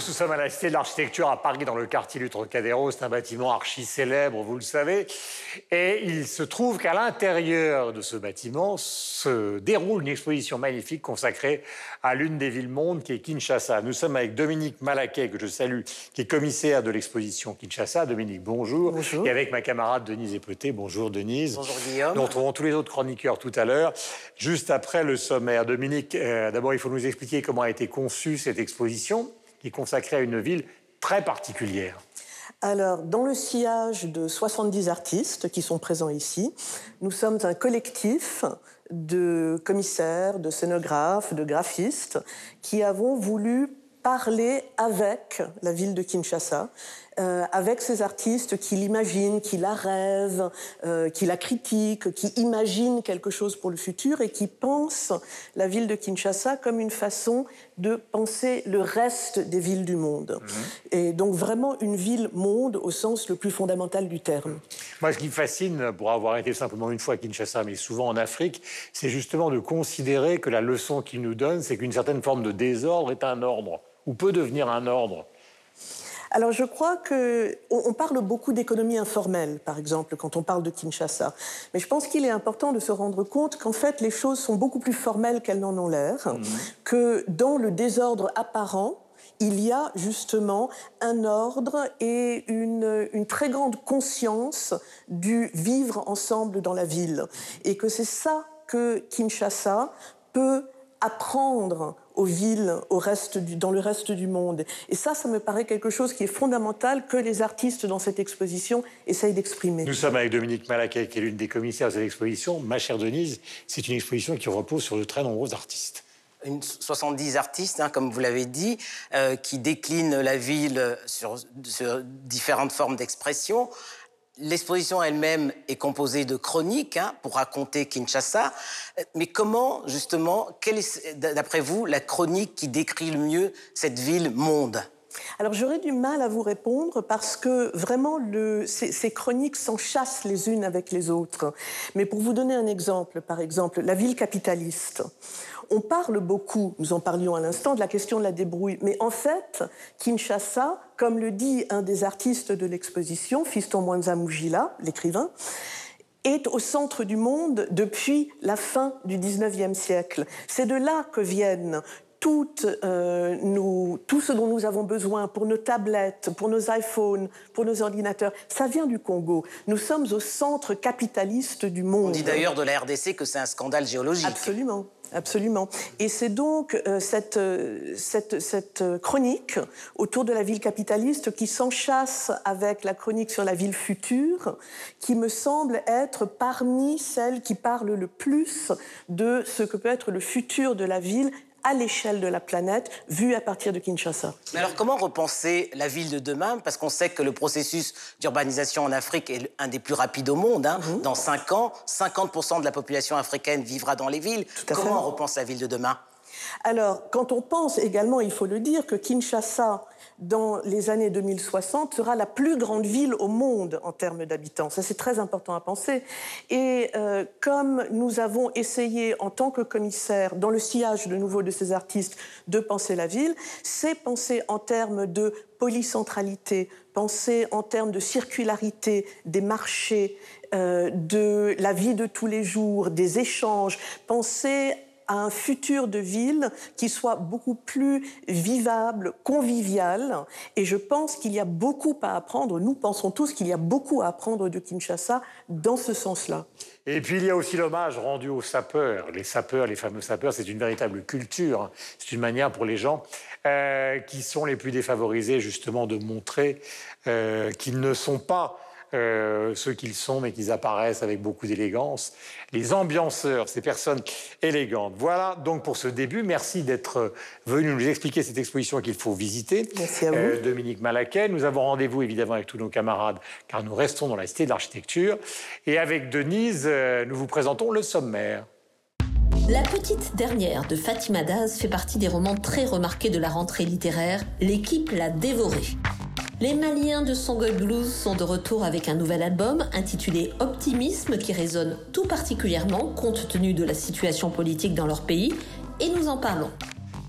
tous, nous sommes à la Cité de l'Architecture à Paris, dans le quartier du Trocadéro. C'est un bâtiment archi célèbre, vous le savez. Et il se trouve qu'à l'intérieur de ce bâtiment se déroule une exposition magnifique consacrée à l'une des villes mondes qui est Kinshasa. Nous sommes avec Dominique Malaquet, que je salue, qui est commissaire de l'exposition Kinshasa. Dominique, bonjour. Bonjour. Et avec ma camarade Denise Epeté. Bonjour Denise. Bonjour Guillaume. Nous retrouvons tous les autres chroniqueurs tout à l'heure, juste après le sommaire. Dominique, euh, d'abord, il faut nous expliquer comment a été conçue cette exposition qui est consacrée à une ville très particulière. Alors, dans le sillage de 70 artistes qui sont présents ici, nous sommes un collectif de commissaires, de scénographes, de graphistes qui avons voulu parler avec la ville de Kinshasa, euh, avec ces artistes qui l'imaginent, qui la rêvent, euh, qui la critiquent, qui imaginent quelque chose pour le futur et qui pensent la ville de Kinshasa comme une façon de penser le reste des villes du monde. Et donc vraiment une ville-monde au sens le plus fondamental du terme. Moi, ce qui me fascine, pour avoir été simplement une fois à Kinshasa, mais souvent en Afrique, c'est justement de considérer que la leçon qu'il nous donne, c'est qu'une certaine forme de désordre est un ordre, ou peut devenir un ordre. Alors je crois que on parle beaucoup d'économie informelle, par exemple, quand on parle de Kinshasa. Mais je pense qu'il est important de se rendre compte qu'en fait les choses sont beaucoup plus formelles qu'elles n'en ont l'air, que dans le désordre apparent, il y a justement un ordre et une, une très grande conscience du vivre ensemble dans la ville. Et que c'est ça que Kinshasa peut apprendre aux villes au reste du, dans le reste du monde. Et ça, ça me paraît quelque chose qui est fondamental que les artistes dans cette exposition essayent d'exprimer. Nous sommes avec Dominique Malaquet, qui est l'une des commissaires de cette exposition. Ma chère Denise, c'est une exposition qui repose sur de très nombreux artistes. Une 70 artistes, hein, comme vous l'avez dit, euh, qui déclinent la ville sur, sur différentes formes d'expression. L'exposition elle-même est composée de chroniques hein, pour raconter Kinshasa. Mais comment, justement, quelle est, d'après vous, la chronique qui décrit le mieux cette ville monde Alors j'aurais du mal à vous répondre parce que vraiment ces, ces chroniques s'enchassent les unes avec les autres. Mais pour vous donner un exemple, par exemple, la ville capitaliste. On parle beaucoup, nous en parlions à l'instant, de la question de la débrouille. Mais en fait, Kinshasa, comme le dit un des artistes de l'exposition, Fiston Mwanza Mujila, l'écrivain, est au centre du monde depuis la fin du 19e siècle. C'est de là que viennent euh, nous, tout ce dont nous avons besoin pour nos tablettes, pour nos iPhones, pour nos ordinateurs, ça vient du Congo. Nous sommes au centre capitaliste du monde. On dit d'ailleurs de la RDC que c'est un scandale géologique. Absolument. Absolument. Et c'est donc euh, cette, euh, cette, cette chronique autour de la ville capitaliste qui s'enchasse avec la chronique sur la ville future, qui me semble être parmi celles qui parlent le plus de ce que peut être le futur de la ville à l'échelle de la planète, vue à partir de Kinshasa. Mais alors comment repenser la ville de demain? Parce qu'on sait que le processus d'urbanisation en Afrique est un des plus rapides au monde. Hein. Mhm. Dans 5 ans, 50% de la population africaine vivra dans les villes. Comment fait. on repense la ville de demain? Alors, quand on pense également, il faut le dire, que Kinshasa, dans les années 2060, sera la plus grande ville au monde en termes d'habitants. Ça, c'est très important à penser. Et euh, comme nous avons essayé, en tant que commissaire, dans le sillage de nouveau de ces artistes, de penser la ville, c'est penser en termes de polycentralité, penser en termes de circularité des marchés, euh, de la vie de tous les jours, des échanges, penser à un futur de ville qui soit beaucoup plus vivable, convivial. Et je pense qu'il y a beaucoup à apprendre. Nous pensons tous qu'il y a beaucoup à apprendre de Kinshasa dans ce sens-là. Et puis il y a aussi l'hommage rendu aux sapeurs. Les sapeurs, les fameux sapeurs, c'est une véritable culture. C'est une manière pour les gens euh, qui sont les plus défavorisés, justement, de montrer euh, qu'ils ne sont pas euh, ceux qu'ils sont, mais qu'ils apparaissent avec beaucoup d'élégance. Les ambianceurs, ces personnes élégantes. Voilà donc pour ce début. Merci d'être venu nous expliquer cette exposition qu'il faut visiter. Merci à vous. Euh, Dominique Malaquet. Nous avons rendez-vous évidemment avec tous nos camarades, car nous restons dans la Cité de l'Architecture. Et avec Denise, euh, nous vous présentons le sommaire. La petite dernière de Fatima Daz fait partie des romans très remarqués de la rentrée littéraire. L'équipe l'a dévoré. Les Maliens de Songoy Blues sont de retour avec un nouvel album intitulé Optimisme qui résonne tout particulièrement compte tenu de la situation politique dans leur pays et nous en parlons.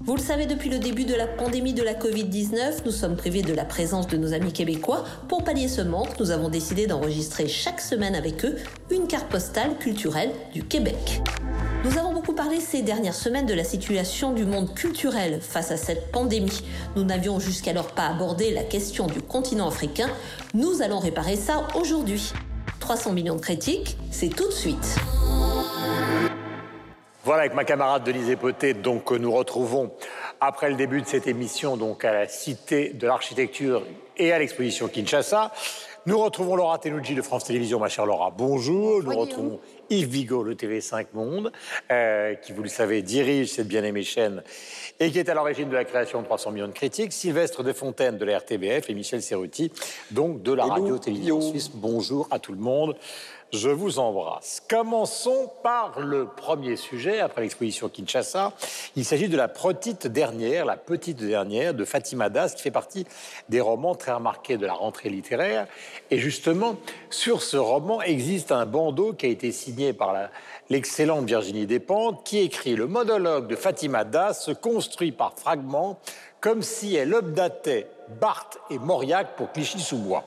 Vous le savez, depuis le début de la pandémie de la Covid-19, nous sommes privés de la présence de nos amis québécois. Pour pallier ce manque, nous avons décidé d'enregistrer chaque semaine avec eux une carte postale culturelle du Québec. Nous avons beaucoup parlé ces dernières semaines de la situation du monde culturel face à cette pandémie. Nous n'avions jusqu'alors pas abordé la question du continent africain. Nous allons réparer ça aujourd'hui. 300 millions de critiques, c'est tout de suite. Voilà, avec ma camarade Denise Epoté, donc nous retrouvons après le début de cette émission donc à la Cité de l'Architecture et à l'exposition Kinshasa. Nous retrouvons Laura Tenouji de France Télévisions, ma chère Laura, bonjour. Nous retrouvons Yves Vigo, le TV5 Monde, euh, qui, vous le savez, dirige cette bien-aimée chaîne et qui est à l'origine de la création de 300 millions de critiques, Sylvestre de Fontaine de la RTBF et Michel Serruti, donc de la radio-télévision suisse. Bonjour à tout le monde. Je vous embrasse. Commençons par le premier sujet, après l'exposition Kinshasa. Il s'agit de la petite dernière, la petite dernière de Fatima Das, qui fait partie des romans très remarqués de la rentrée littéraire. Et justement, sur ce roman existe un bandeau qui a été signé par l'excellente Virginie Despentes, qui écrit le monologue de Fatima Das se construit par fragments, comme si elle updatait Barthes et Mauriac pour Clichy-sous-Bois.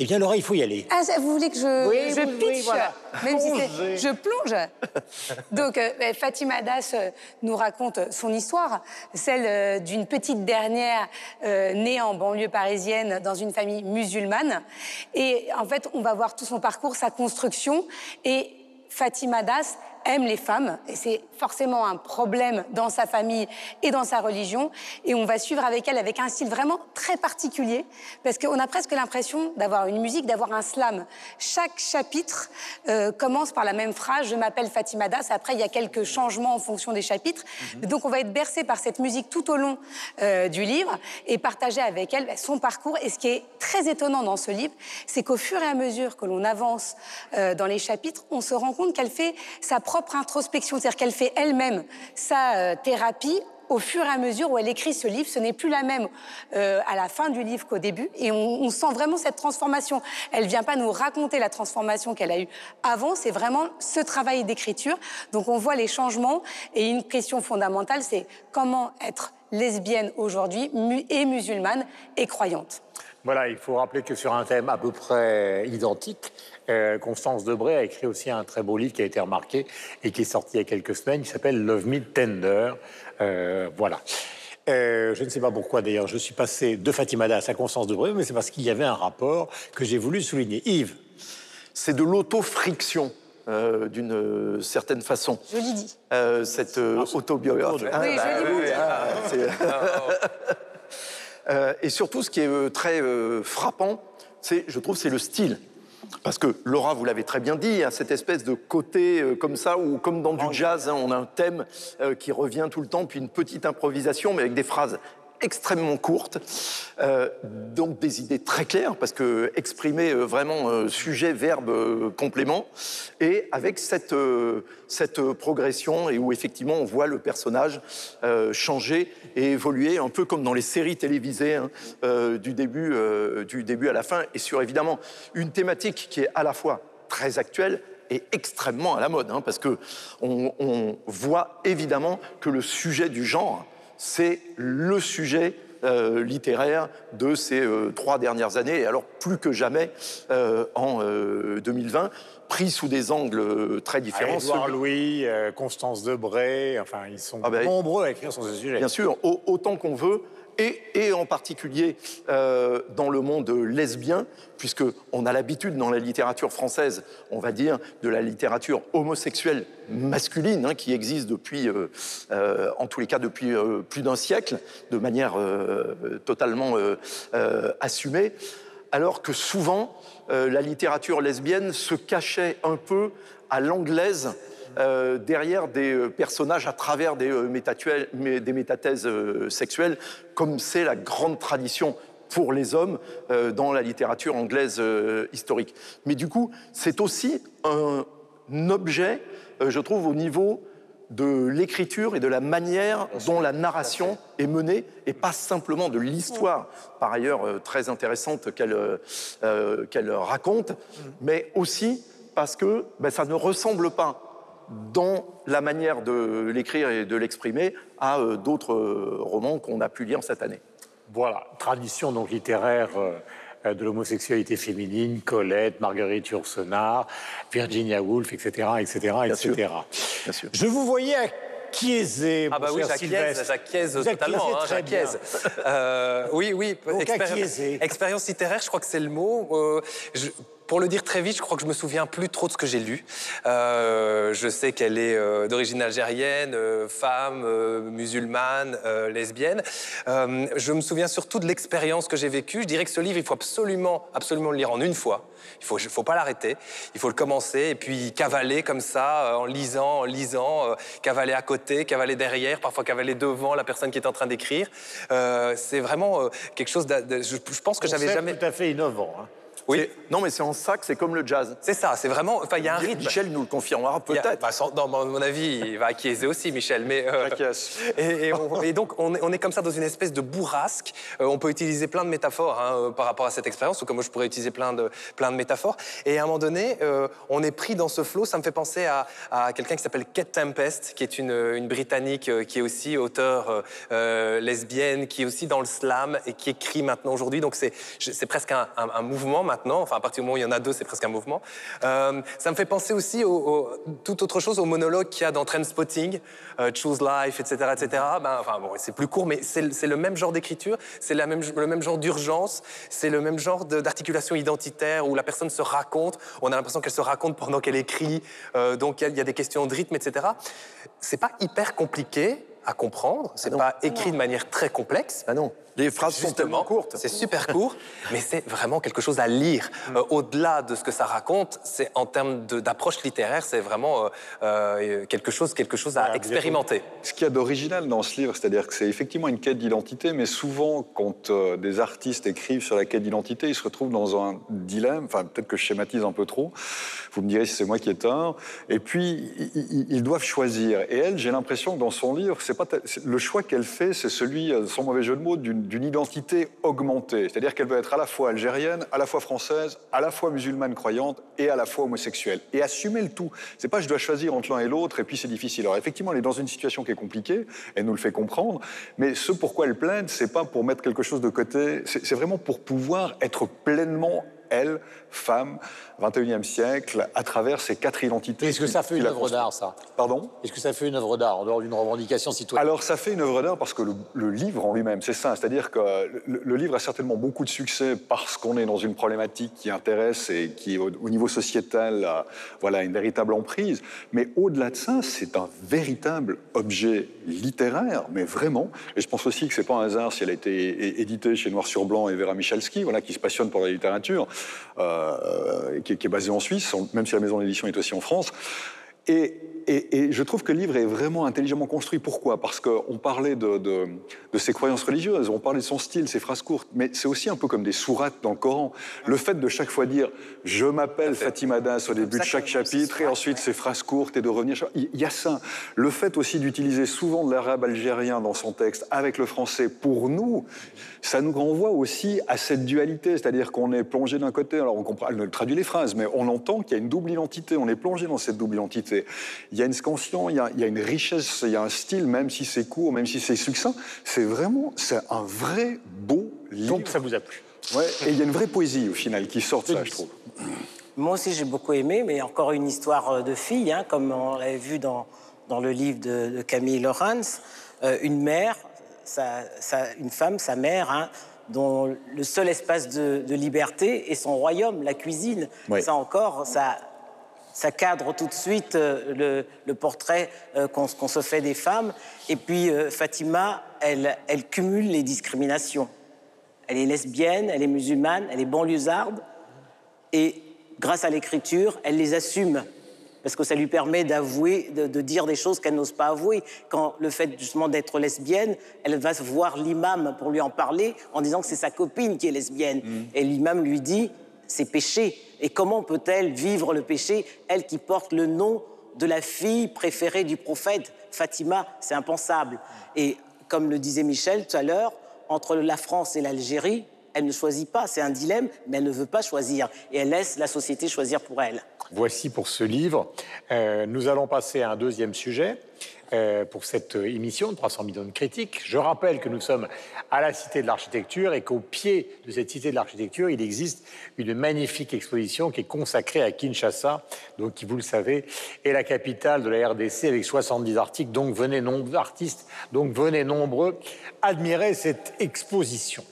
Eh bien, Laura, il faut y aller. Ah, vous voulez que je, oui, je oui, pitch voilà. Même si Plongez. c'est- je plonge. Donc, euh, ben, Fatima Das euh, nous raconte son histoire, celle euh, d'une petite dernière euh, née en banlieue parisienne dans une famille musulmane. Et en fait, on va voir tout son parcours, sa construction. Et Fatima Das aime les femmes, et c'est forcément un problème dans sa famille et dans sa religion. Et on va suivre avec elle avec un style vraiment très particulier, parce qu'on a presque l'impression d'avoir une musique, d'avoir un slam. Chaque chapitre euh, commence par la même phrase Je m'appelle Fatima Das. Après, il y a quelques changements en fonction des chapitres. Donc, on va être bercé par cette musique tout au long euh, du livre et partager avec elle bah, son parcours. Et ce qui est très étonnant dans ce livre, c'est qu'au fur et à mesure que l'on avance euh, dans les chapitres, on se rend compte qu'elle fait sa propre introspection, c'est-à-dire qu'elle fait elle-même sa euh, thérapie au fur et à mesure où elle écrit ce livre, ce n'est plus la même euh, à la fin du livre qu'au début, et on, on sent vraiment cette transformation. Elle vient pas nous raconter la transformation qu'elle a eue avant, c'est vraiment ce travail d'écriture. Donc on voit les changements, et une question fondamentale, c'est comment être lesbienne aujourd'hui et musulmane et croyante. Voilà, il faut rappeler que sur un thème à peu près identique, euh, Constance Debré a écrit aussi un très beau livre qui a été remarqué et qui est sorti il y a quelques semaines, qui s'appelle Love Me Tender. Euh, voilà. Euh, je ne sais pas pourquoi d'ailleurs je suis passé de Fatima Das à Constance Debré, mais c'est parce qu'il y avait un rapport que j'ai voulu souligner. Yves, c'est de l'auto-friction. euh, d'une euh, certaine façon. Joli dit. Euh, cette euh, autobiographie. Ah, Oui, ah, et surtout, ce qui est euh, très euh, frappant, c'est, je trouve, c'est le style. Parce que Laura, vous l'avez très bien dit, hein, cette espèce de côté euh, comme ça, ou comme dans du jazz, hein, on a un thème euh, qui revient tout le temps, puis une petite improvisation, mais avec des phrases extrêmement courtes, euh, donc des idées très claires, parce que exprimer euh, vraiment euh, sujet, verbe, complément, et avec cette, cette progression, et où effectivement on voit le personnage changer et évoluer, un peu comme dans les séries télévisées, hein, du, début, du début à la fin, et sur évidemment une thématique qui est à la fois très actuelle, et extrêmement à la mode, hein, parce que on, on voit évidemment que le sujet du genre, c'est le sujet euh, littéraire de ces euh, trois dernières années, et alors plus que jamais euh, en euh, 2020, pris sous des angles très différents. Édouard Celui- Louis, Constance Debré, enfin ils sont Ah ben, nombreux à écrire sur ce sujet. Bien sûr, au- autant qu'on veut, et, et en particulier euh, dans le monde lesbien, puisque on a l'habitude dans la littérature française, on va dire, de la littérature homosexuelle masculine, hein, qui existe depuis, euh, euh, en tous les cas depuis euh, plus d'un siècle, de manière euh, totalement euh, assumée, alors que souvent euh, la littérature lesbienne se cachait un peu à l'anglaise euh, derrière des euh, personnages à travers des, des métathèses sexuelles, comme c'est la grande tradition pour les hommes dans la littérature anglaise historique. Mais du coup, c'est aussi un objet, je trouve, au niveau de l'écriture et de la manière dont la narration est menée, et pas simplement de l'histoire, par ailleurs euh, très intéressante qu'elle euh, qu'elle raconte, mais aussi parce que ben, ça ne ressemble pas dans la manière de l'écrire et de l'exprimer à euh, d'autres romans qu'on a pu lire cette année. Voilà, tradition donc littéraire de l'homosexualité féminine, Colette, Marguerite Yourcenar, Virginia Woolf, etc., etc., etc. Bien sûr. Je vous voyais acquiescer, Ah bah oui, j'acquiesce, totalement, hein. Euh, oui, oui, expéri- expérience littéraire, je crois que c'est le mot. Euh, je- pour le dire très vite, je crois que je me souviens plus trop de ce que j'ai lu. Euh, je sais qu'elle est euh, d'origine algérienne, euh, femme, musulmane, lesbienne. Je me souviens surtout de l'expérience que j'ai vécue. Je dirais que ce livre, il faut absolument, absolument le lire en une fois. Il faut, faut pas l'arrêter. Il faut le commencer et puis cavaler comme ça, en lisant, en lisant, cavaler à côté, cavaler derrière, parfois cavaler devant la personne qui est en train d'écrire. C'est vraiment quelque chose. de- de- je, je pense que j'avais jamais. tout à fait innovant. hein. Oui, Non, mais c'est en ça que c'est comme le jazz. c'est ça. C'est vraiment. Enfin, il y a un rythme. Michel nous le confirmera peut-être. bah, sans- non, à mon avis, il va acquiescer aussi, Michel. Mais, euh, et, et on- et donc, on est, on est comme ça dans une espèce de bourrasque. Euh, on peut utiliser plein de métaphores hein, euh, par rapport à cette expérience, ou comme je pourrais utiliser plein de, plein de métaphores. Et à un moment donné, euh, on est pris dans ce flot. Ça me fait penser à, à quelqu'un qui s'appelle Kate Tempest, qui est une, une Britannique qui est aussi auteure lesbienne, qui est aussi dans le slam et qui écrit maintenant aujourd'hui. Donc, c'est presque un, un- un mouvement maintenant. Enfin, à partir du moment où il y en a deux, c'est presque un mouvement. Euh, ça me fait penser aussi au, au- tout autre chose, au monologue qu'il y a dans Trainspotting, euh, Choose Life, etc., etc. Ben, enfin, bon, c'est plus court, mais c'est le- même genre d'écriture, c'est même, le même genre d'urgence, c'est le même genre d'articulation identitaire où la personne se raconte. On a l'impression qu'elle se raconte pendant qu'elle écrit. euh, donc, il y a- il y, a des questions de rythme, etc. C'est pas hyper compliqué à comprendre. C'est pas écrit de manière très complexe. Ah non, les phrases sont tellement Justement, courtes. C'est super court, mais c'est vraiment quelque chose à lire. Euh, Au-delà de ce que ça raconte, c'est en termes d'approche littéraire, c'est vraiment euh, euh, quelque chose, quelque chose à expérimenter. Ce qu'il y a d'original dans ce livre, c'est-à-dire que c'est effectivement une quête d'identité, mais souvent, quand euh, des artistes écrivent sur la quête d'identité, ils se retrouvent dans un dilemme. Enfin, peut-être que je schématise un peu trop. Vous me direz si c'est moi qui ai tort. Et puis, i- i- ils doivent choisir. Et elle, j'ai l'impression que dans son livre, c'est pas le choix qu'elle fait, c'est celui, sans mauvais jeu de mots, d'une d'une identité augmentée. C'est-à-dire qu'elle veut être à la fois algérienne, à la fois française, à la fois musulmane croyante et à la fois homosexuelle. Et assumer le tout. C'est pas je dois choisir entre l'un et l'autre et puis c'est difficile. Alors effectivement, elle est dans une situation qui est compliquée, elle nous le fait comprendre, mais ce pourquoi elle plaide, c'est pas pour mettre quelque chose de côté, c'est c'est vraiment pour pouvoir être pleinement elle, femme, 21e siècle, à travers ces quatre identités. Est-ce que ça fait une œuvre d'art, ça? Pardon? Est-ce que ça fait une œuvre d'art en dehors d'une revendication citoyenne? Alors, ça fait une œuvre d'art parce que le, le livre en lui-même, c'est ça. C'est-à-dire que le, le livre a certainement beaucoup de succès parce qu'on est dans une problématique qui intéresse et qui, au, au niveau sociétal, a voilà, une véritable emprise. Mais au-delà de ça, c'est un véritable objet littéraire, mais vraiment. Et je pense aussi que c'est pas un hasard si elle a été éditée chez Noir sur Blanc et Vera Michalski, voilà, qui se passionne pour la littérature, qui, est- qui est basée en Suisse, même si la maison d'édition est aussi en France. Et, et- et je trouve que le livre est vraiment intelligemment construit. Pourquoi? Parce qu'on parlait de, de- de ses croyances religieuses, on parlait de son style, ses phrases courtes, mais c'est aussi un peu comme des sourates dans le Coran. Le fait de chaque fois dire « je m'appelle Fatima Das » au début de chaque chapitre, et ensuite ces phrases courtes, et de revenir... Il y a ça. Le fait aussi d'utiliser souvent de l'arabe algérien dans son texte avec le français, pour nous, ça nous renvoie aussi à cette dualité, c'est-à-dire qu'on est plongé d'un côté, alors on comprend, elle traduit les phrases, mais on entend qu'il y a une double identité, on est plongé dans cette double identité. Il y a une scansion, il y a, il y a une richesse, il y a un style, même si c'est court, même si c'est succinct, c'est vraiment, c'est un vrai beau livre. Donc ça vous a plu Ouais, et il y a une vraie poésie au final qui sort de ça, je trouve. Moi aussi, j'ai beaucoup aimé, mais encore une histoire euh, de fille, hein, comme on l'avait vu dans, dans le livre de, de Camille Laurens. Euh, une mère, sa- sa- une femme, sa mère, hein, dont le seul espace de, de liberté est son royaume, la cuisine. Oui. Ça encore, ça, ça cadre tout de suite euh, le, le portrait euh, qu'on se fait des femmes. Et puis euh, Fatima, elle, elle cumule les discriminations. Elle est lesbienne, elle est musulmane, elle est banlieusarde. Et grâce à l'écriture, elle les assume. Parce que ça lui permet d'avouer, de, de dire des choses qu'elle n'ose pas avouer. Quand le fait justement d'être lesbienne, elle va voir l'imam pour lui en parler en disant que c'est sa copine qui est lesbienne. Et l'imam lui dit, c'est péché. Et comment peut-elle vivre le péché, elle qui porte le nom de la fille préférée du prophète, Fatima? C'est impensable. Et comme le disait Michel tout à l'heure, entre la France et l'Algérie, elle ne choisit pas. C'est un dilemme, mais elle ne veut pas choisir. Et elle laisse la société choisir pour elle. Voici pour ce livre. Euh, nous allons passer à un deuxième sujet. Euh, pour cette émission de 300 millions de critiques. Je rappelle que nous sommes à la Cité de l'Architecture et qu'au pied de cette Cité de l'Architecture, il existe une magnifique exposition qui est consacrée à Kinshasa, donc qui, vous le savez, est la capitale de la RDC avec 70 articles. Donc venez nombreux artistes, donc venez nombreux admirer cette exposition.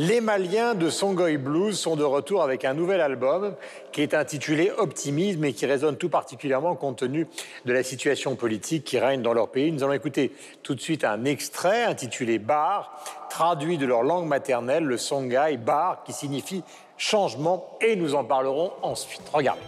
Les Maliens de Songoy Blues sont de retour avec un nouvel album qui est intitulé Optimisme et qui résonne tout particulièrement compte tenu de la situation politique qui règne dans leur pays. Nous allons écouter tout de suite un extrait intitulé Bar, traduit de leur langue maternelle, le Songhai Bar, qui signifie changement, et nous en parlerons ensuite. Regardez.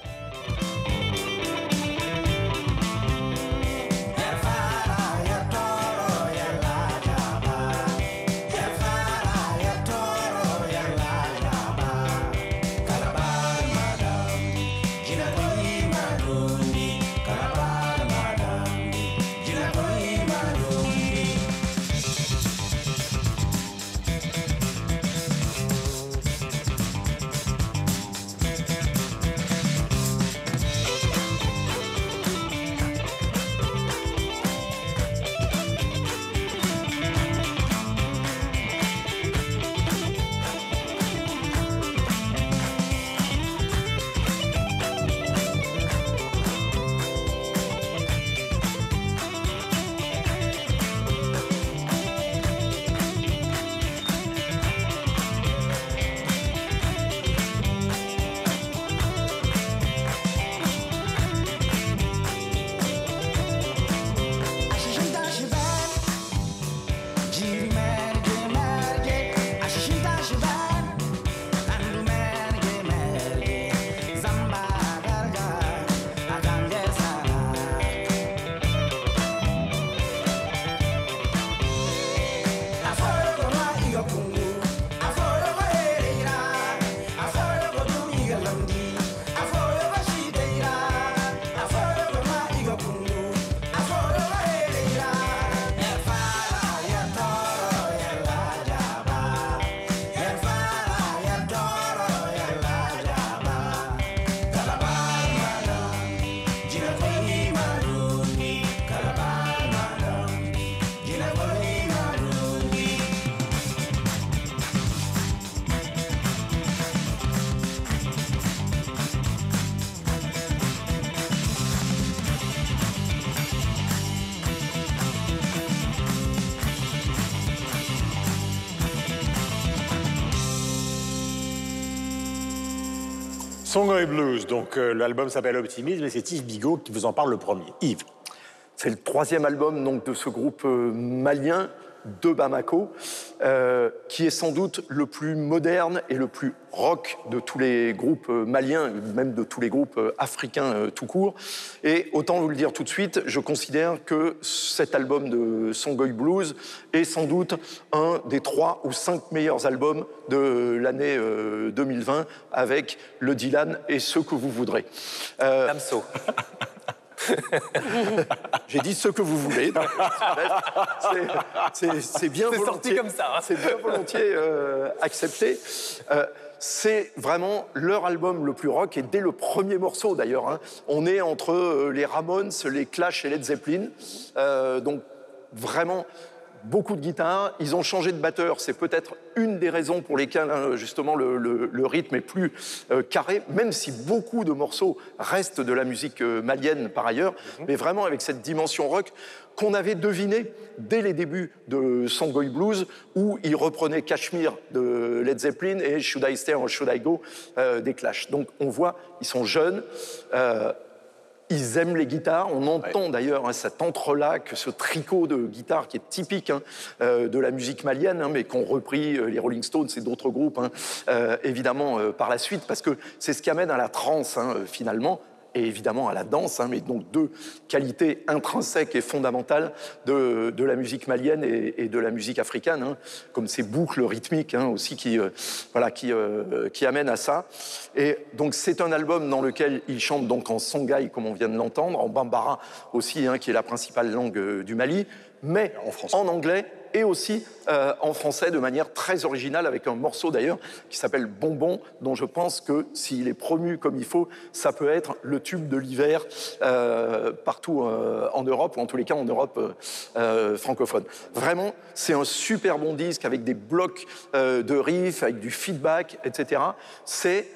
Songoy Blues, donc euh, l'album s'appelle Optimisme et c'est Yves Bigot qui vous en parle le premier. Yves. C'est le troisième album donc, de ce groupe euh, malien de Bamako, euh, qui est sans doute le plus moderne et le plus rock de tous les groupes euh, maliens, même de tous les groupes euh, africains tout court. Et autant vous le dire tout de suite, je considère que cet album de Songoy Blues est sans doute un des trois ou cinq meilleurs albums de l'année 2020 avec le Dylan et ce que vous voudrez. Damso. J'ai dit ce que vous voulez. C'est bien volontiers. comme ça. Hein. C'est bien volontiers euh, accepté. Euh, c'est vraiment leur album le plus rock et dès le premier morceau d'ailleurs. Hein. on est entre euh, les Ramones, les Clash et Led Zeppelin. donc vraiment beaucoup de guitares. Ils ont changé de batteur. C'est peut-être une des raisons pour lesquelles, hein, justement, le, rythme est plus euh, carré, même si beaucoup de morceaux restent de la musique euh, malienne par ailleurs, mhm. mais vraiment avec cette dimension rock qu'on avait deviné dès les débuts de Songoy Blues, où ils reprenaient Kashmir de Led Zeppelin et Should I Stay or Should I Go euh, des Clash. Donc on voit, ils sont jeunes. Ils aiment les guitares. On entend d'ailleurs hein, cet entrelac, ce tricot de guitare qui est typique hein, euh, de la musique malienne, hein, mais qu'ont repris euh, les Rolling Stones et d'autres groupes, euh, évidemment, par la suite, parce que c'est ce qui amène à la trance, finalement et évidemment à la danse, hein, mais donc deux qualités intrinsèques et fondamentales de, de la musique malienne et, de la musique africaine, hein, comme ces boucles rythmiques hein, aussi qui, euh, voilà, qui, euh, qui amènent à ça. Et donc c'est un album dans lequel il chante donc en songhai, comme on vient de l'entendre, en bambara aussi, qui est la principale langue euh, du Mali, mais en, en anglais et aussi euh, en français de manière très originale, avec un morceau d'ailleurs qui s'appelle Bonbon, dont je pense que s'il est promu comme il faut, ça peut être le tube de l'hiver euh, partout euh, en Europe, ou en tous les cas en Europe francophone. Vraiment, c'est un super bon disque avec des blocs de riffs, avec du feedback, etc. C'est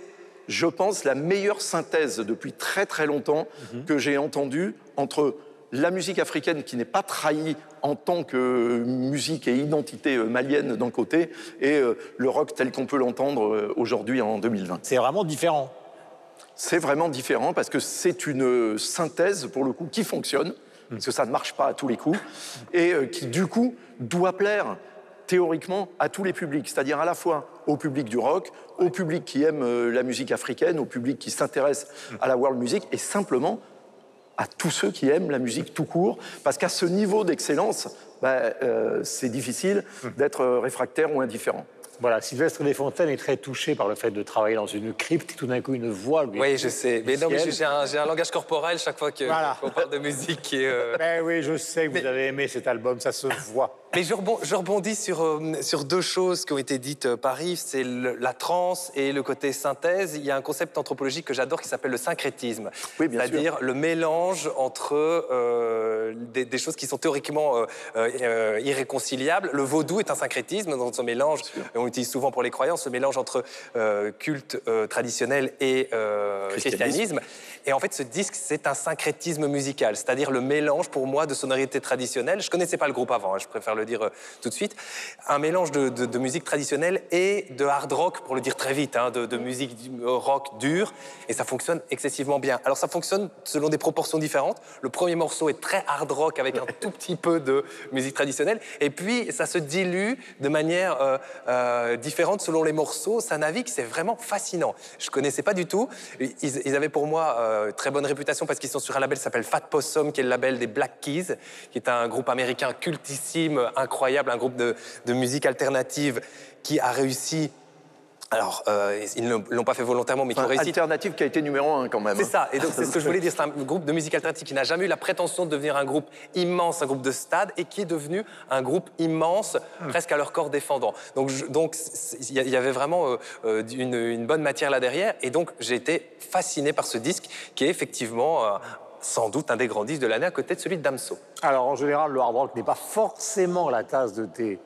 je pense, la meilleure synthèse depuis très très longtemps mhm. que j'ai entendue entre la musique africaine qui n'est pas trahie en tant que musique et identité euh, malienne d'un côté, et euh, le rock tel qu'on peut l'entendre euh, aujourd'hui en 2020. C'est vraiment différent. C'est vraiment différent parce que c'est une synthèse, pour le coup, qui fonctionne, parce que ça ne marche pas à tous les coups, et qui, du coup, doit plaire théoriquement à tous les publics, c'est-à-dire à la fois au public du rock, au public qui aime la musique africaine, au public qui s'intéresse à la world music, et simplement à tous ceux qui aiment la musique tout court, parce qu'à ce niveau d'excellence, bah, euh, c'est difficile hum. d'être réfractaire ou indifférent. Voilà, Sylvestre Desfontaines est très touché par le fait de travailler dans une crypte et tout d'un coup une voix lui. Oui, je sais. Mais non, mais j'ai un, langage corporel chaque fois qu'on parle de musique. Et euh, Ben oui, je sais que vous avez aimé cet album, ça se voit. Mais je, rebondis sur, euh, sur deux choses qui ont été dites euh, par Yves, c'est la trance et le côté synthèse. Il y a un concept anthropologique que j'adore qui s'appelle le syncrétisme. Oui, C'est-à-dire le mélange entre euh, des, choses qui sont théoriquement irréconciliables. Le vaudou est un syncrétisme dans ce mélange, on utilise souvent pour les croyances, ce mélange entre culte traditionnel et christianisme. Et en fait, ce disque, c'est un syncrétisme musical, c'est-à-dire le mélange pour moi de sonorités traditionnelles. Je connaissais pas le groupe avant, hein, je préfère le dire euh, tout de suite. Un mélange de, musique traditionnelle et de hard rock, pour le dire très vite, hein, de, musique rock dure. Et ça fonctionne excessivement bien. Alors ça fonctionne selon des proportions différentes. Le premier morceau est très hard rock avec un tout petit peu de musique traditionnelle. Et puis ça se dilue de manière euh, euh, différente selon les morceaux. Ça navigue, c'est vraiment fascinant. Je connaissais pas du tout. Ils, avaient pour moi très bonne réputation parce qu'ils sont sur un label qui s'appelle Fat Possum, qui est le label des Black Keys, qui est un groupe américain cultissime incroyable, un groupe de, musique alternative qui a réussi alors, euh, ils ne l'ont pas fait volontairement, mais qui ont réussi. Alternative qui a été numéro un quand même. C'est ça. Et donc, c'est ce que je voulais dire. C'est un groupe de musique alternative qui n'a jamais eu la prétention de devenir un groupe immense, un groupe de stade, et qui est devenu un groupe immense, hmm. presque à leur corps défendant. Donc, donc, il y avait vraiment euh, euh, une, bonne matière là derrière. Et donc, j'ai été fasciné par ce disque, qui est effectivement sans doute un des grands disques de l'année à côté de celui de Damso. Alors en général, le hard rock n'est pas forcément la tasse de tes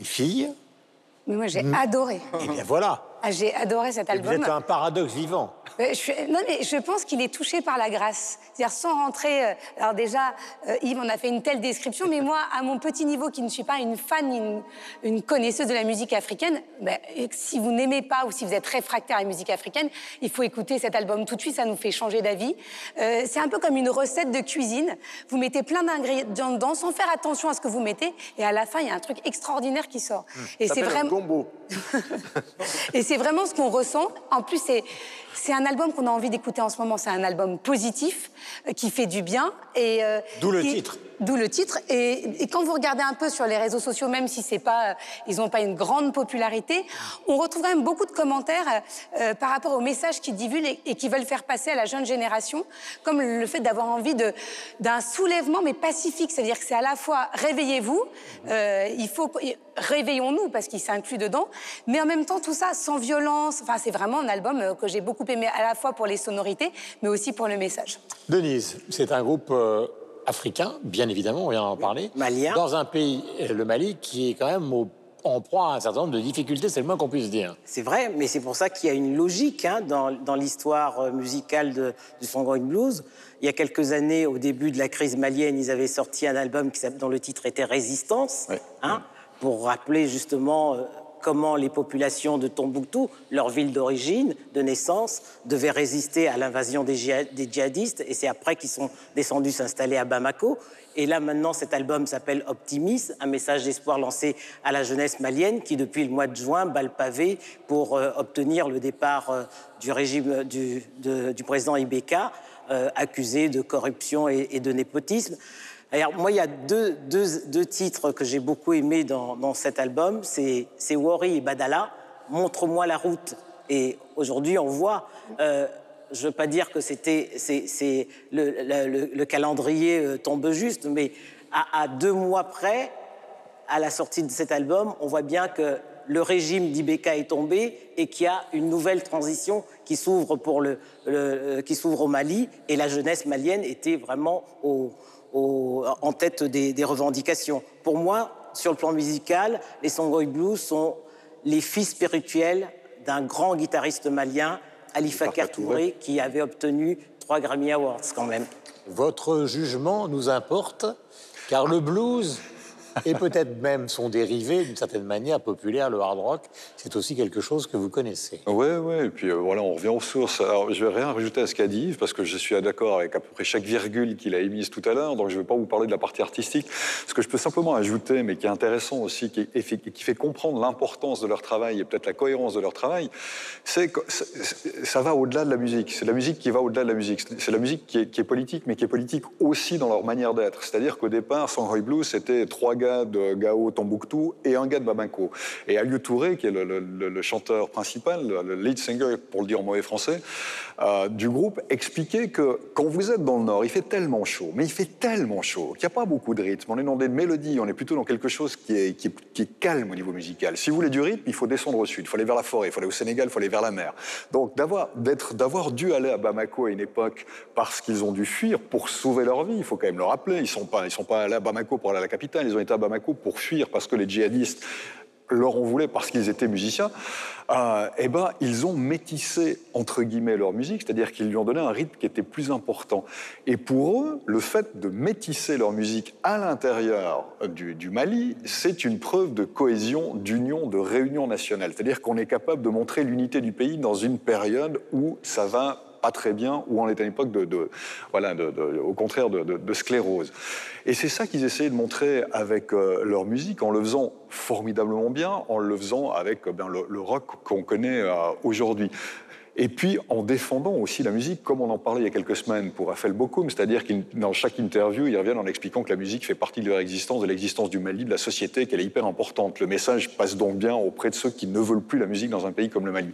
filles. Mais moi, j'ai adoré. Et bien voilà. Ah, j'ai adoré cet album. vous êtes un paradoxe vivant. Euh, je, non, mais je pense qu'il est touché par la grâce. C'est-à-dire sans rentrer. Euh, alors déjà, euh, Yves en a fait une telle description, mais moi, à mon petit niveau, qui ne suis pas une fan, une, une connaisseuse de la musique africaine, ben, si vous n'aimez pas ou si vous êtes réfractaire à la musique africaine, il faut écouter cet album tout de suite. Ça nous fait changer d'avis. c'est un peu comme une recette de cuisine. Vous mettez plein d'ingrédients dedans, sans faire attention à ce que vous mettez, et à la fin, il y a un truc extraordinaire qui sort. Mmh. Et c'est vraiment. Et c'est vraiment ce qu'on ressent. En plus, c'est un album qu'on a envie d'écouter en ce moment. C'est un album positif, euh, qui fait du bien. Et, euh, D'où le titre. D'où le titre. Et, quand vous regardez un peu sur les réseaux sociaux, même si c'est pas, ils n'ont pas une grande popularité, on retrouve quand même beaucoup de commentaires euh, par rapport aux messages qu'ils divulguent et, qui veulent faire passer à la jeune génération, comme le fait d'avoir envie d'un soulèvement, mais pacifique. C'est-à-dire que c'est à la fois réveillez-vous, euh, il faut réveillons-nous parce qu'il s'inclut dedans, mais en même temps tout ça sans violence. Enfin, c'est vraiment un album euh, que j'ai beaucoup aimé à la fois pour les sonorités, mais aussi pour le message. Denise, c'est un groupe africain, bien évidemment, on vient d'en parler. Malien. Dans un pays, le Mali, qui est quand même en proie à un certain nombre de difficultés, c'est le moins qu'on puisse dire. C'est vrai, mais c'est pour ça qu'il y a une logique hein, dans, l'histoire euh, musicale de, du Songgoing Blues. Il y a quelques années, au début de la crise malienne, ils avaient sorti un album qui, dont le titre était Résistance, hein, pour rappeler justement euh, comment les populations de Tombouctou, leur ville d'origine, de naissance, devaient résister à l'invasion des, djihadistes. Et c'est après qu'ils sont descendus s'installer à Bamako. Et là, maintenant, cet album s'appelle Optimisme, un message d'espoir lancé à la jeunesse malienne qui, depuis le mois de juin, bat le pavé pour euh, obtenir le départ euh, du régime du, président Ibeka, euh, accusé de corruption et de népotisme. Alors, moi, il y a deux, deux, titres que j'ai beaucoup aimés dans, dans cet album. C'est Worry et Badala, Montre-moi la route. Et aujourd'hui, on voit, euh, je ne veux pas dire que c'était, c'est, le, le, calendrier euh, tombe juste, mais à, deux mois près, à la sortie de cet album, on voit bien que le régime d'Ibeka est tombé et qu'il y a une nouvelle transition qui s'ouvre pour le, qui s'ouvre au Mali et la jeunesse malienne était vraiment en tête des, des, revendications. Pour moi, sur le plan musical, les Songhai Blues sont les fils spirituels d'un grand guitariste malien, Alifa Touré, qui avait obtenu trois Grammy Awards quand même. Votre jugement nous importe, car le blues et peut-être même son dérivé, d'une certaine manière populaire, le hard rock, c'est aussi quelque chose que vous connaissez. Oui, oui, et puis euh, voilà, on revient aux sources. Alors, je vais rien rajouter à ce qu'a dit parce que je suis d'accord avec à peu près chaque virgule qu'il a émise tout à l'heure, donc je ne vais pas vous parler de la partie artistique. Ce que je peux simplement ajouter, mais qui est intéressant aussi, qui, qui fait comprendre l'importance de leur travail et peut-être la cohérence de leur travail, c'est que ça va au-delà de la musique. C'est la musique qui va au-delà de la musique. C'est la musique qui est, politique, mais qui est politique aussi dans leur manière d'être. C'est-à-dire qu'au départ, Sangroy Blues, c'était trois de Gao Tombouctou et un gars de. Et Aliou Touré, qui est le, chanteur principal, le lead singer, pour le dire en mauvais français, euh, du groupe, expliquait que quand vous êtes dans le Nord, il fait tellement chaud, mais il fait tellement chaud qu'il n'y a pas beaucoup de rythme. On est dans des mélodies, on est plutôt dans quelque chose qui est, qui, est, calme au niveau musical. Si vous voulez du rythme, il faut descendre au sud, il faut aller vers la forêt, il faut aller au Sénégal, il faut aller vers la mer. Donc d'avoir, d'avoir dû aller à Bamako à une époque parce qu'ils ont dû fuir pour sauver leur vie, il faut quand même le rappeler, ils ne sont, pas, ils sont pas allés à Bamako pour aller à la capitale, ils ont été à Bamako pour fuir parce que les djihadistes leur en voulaient parce qu'ils étaient musiciens, euh, eh ben, ils ont métissé, entre guillemets, leur musique, c'est-à-dire qu'ils lui ont donné un rythme qui était plus important. Et pour eux, le fait de métisser leur musique à l'intérieur du, Mali, c'est une preuve de cohésion, d'union, de réunion nationale. C'est-à-dire qu'on est capable de montrer l'unité du pays dans une période où ça va très bien, ou on est à époque de, voilà, au contraire de, sclérose. Et c'est ça qu'ils essayaient de montrer avec euh, leur musique, en le faisant formidablement bien, en le faisant avec euh, ben, le, rock qu'on connaît euh, aujourd'hui. Et puis en défendant aussi la musique, comme on en parlait il y a quelques semaines pour Raphaël Bokoum, c'est-à-dire que dans chaque interview, ils reviennent en expliquant que la musique fait partie de leur existence, de l'existence du Mali, de la société, qu'elle est hyper importante. Le message passe donc bien auprès de ceux qui ne veulent plus la musique dans un pays comme le Mali.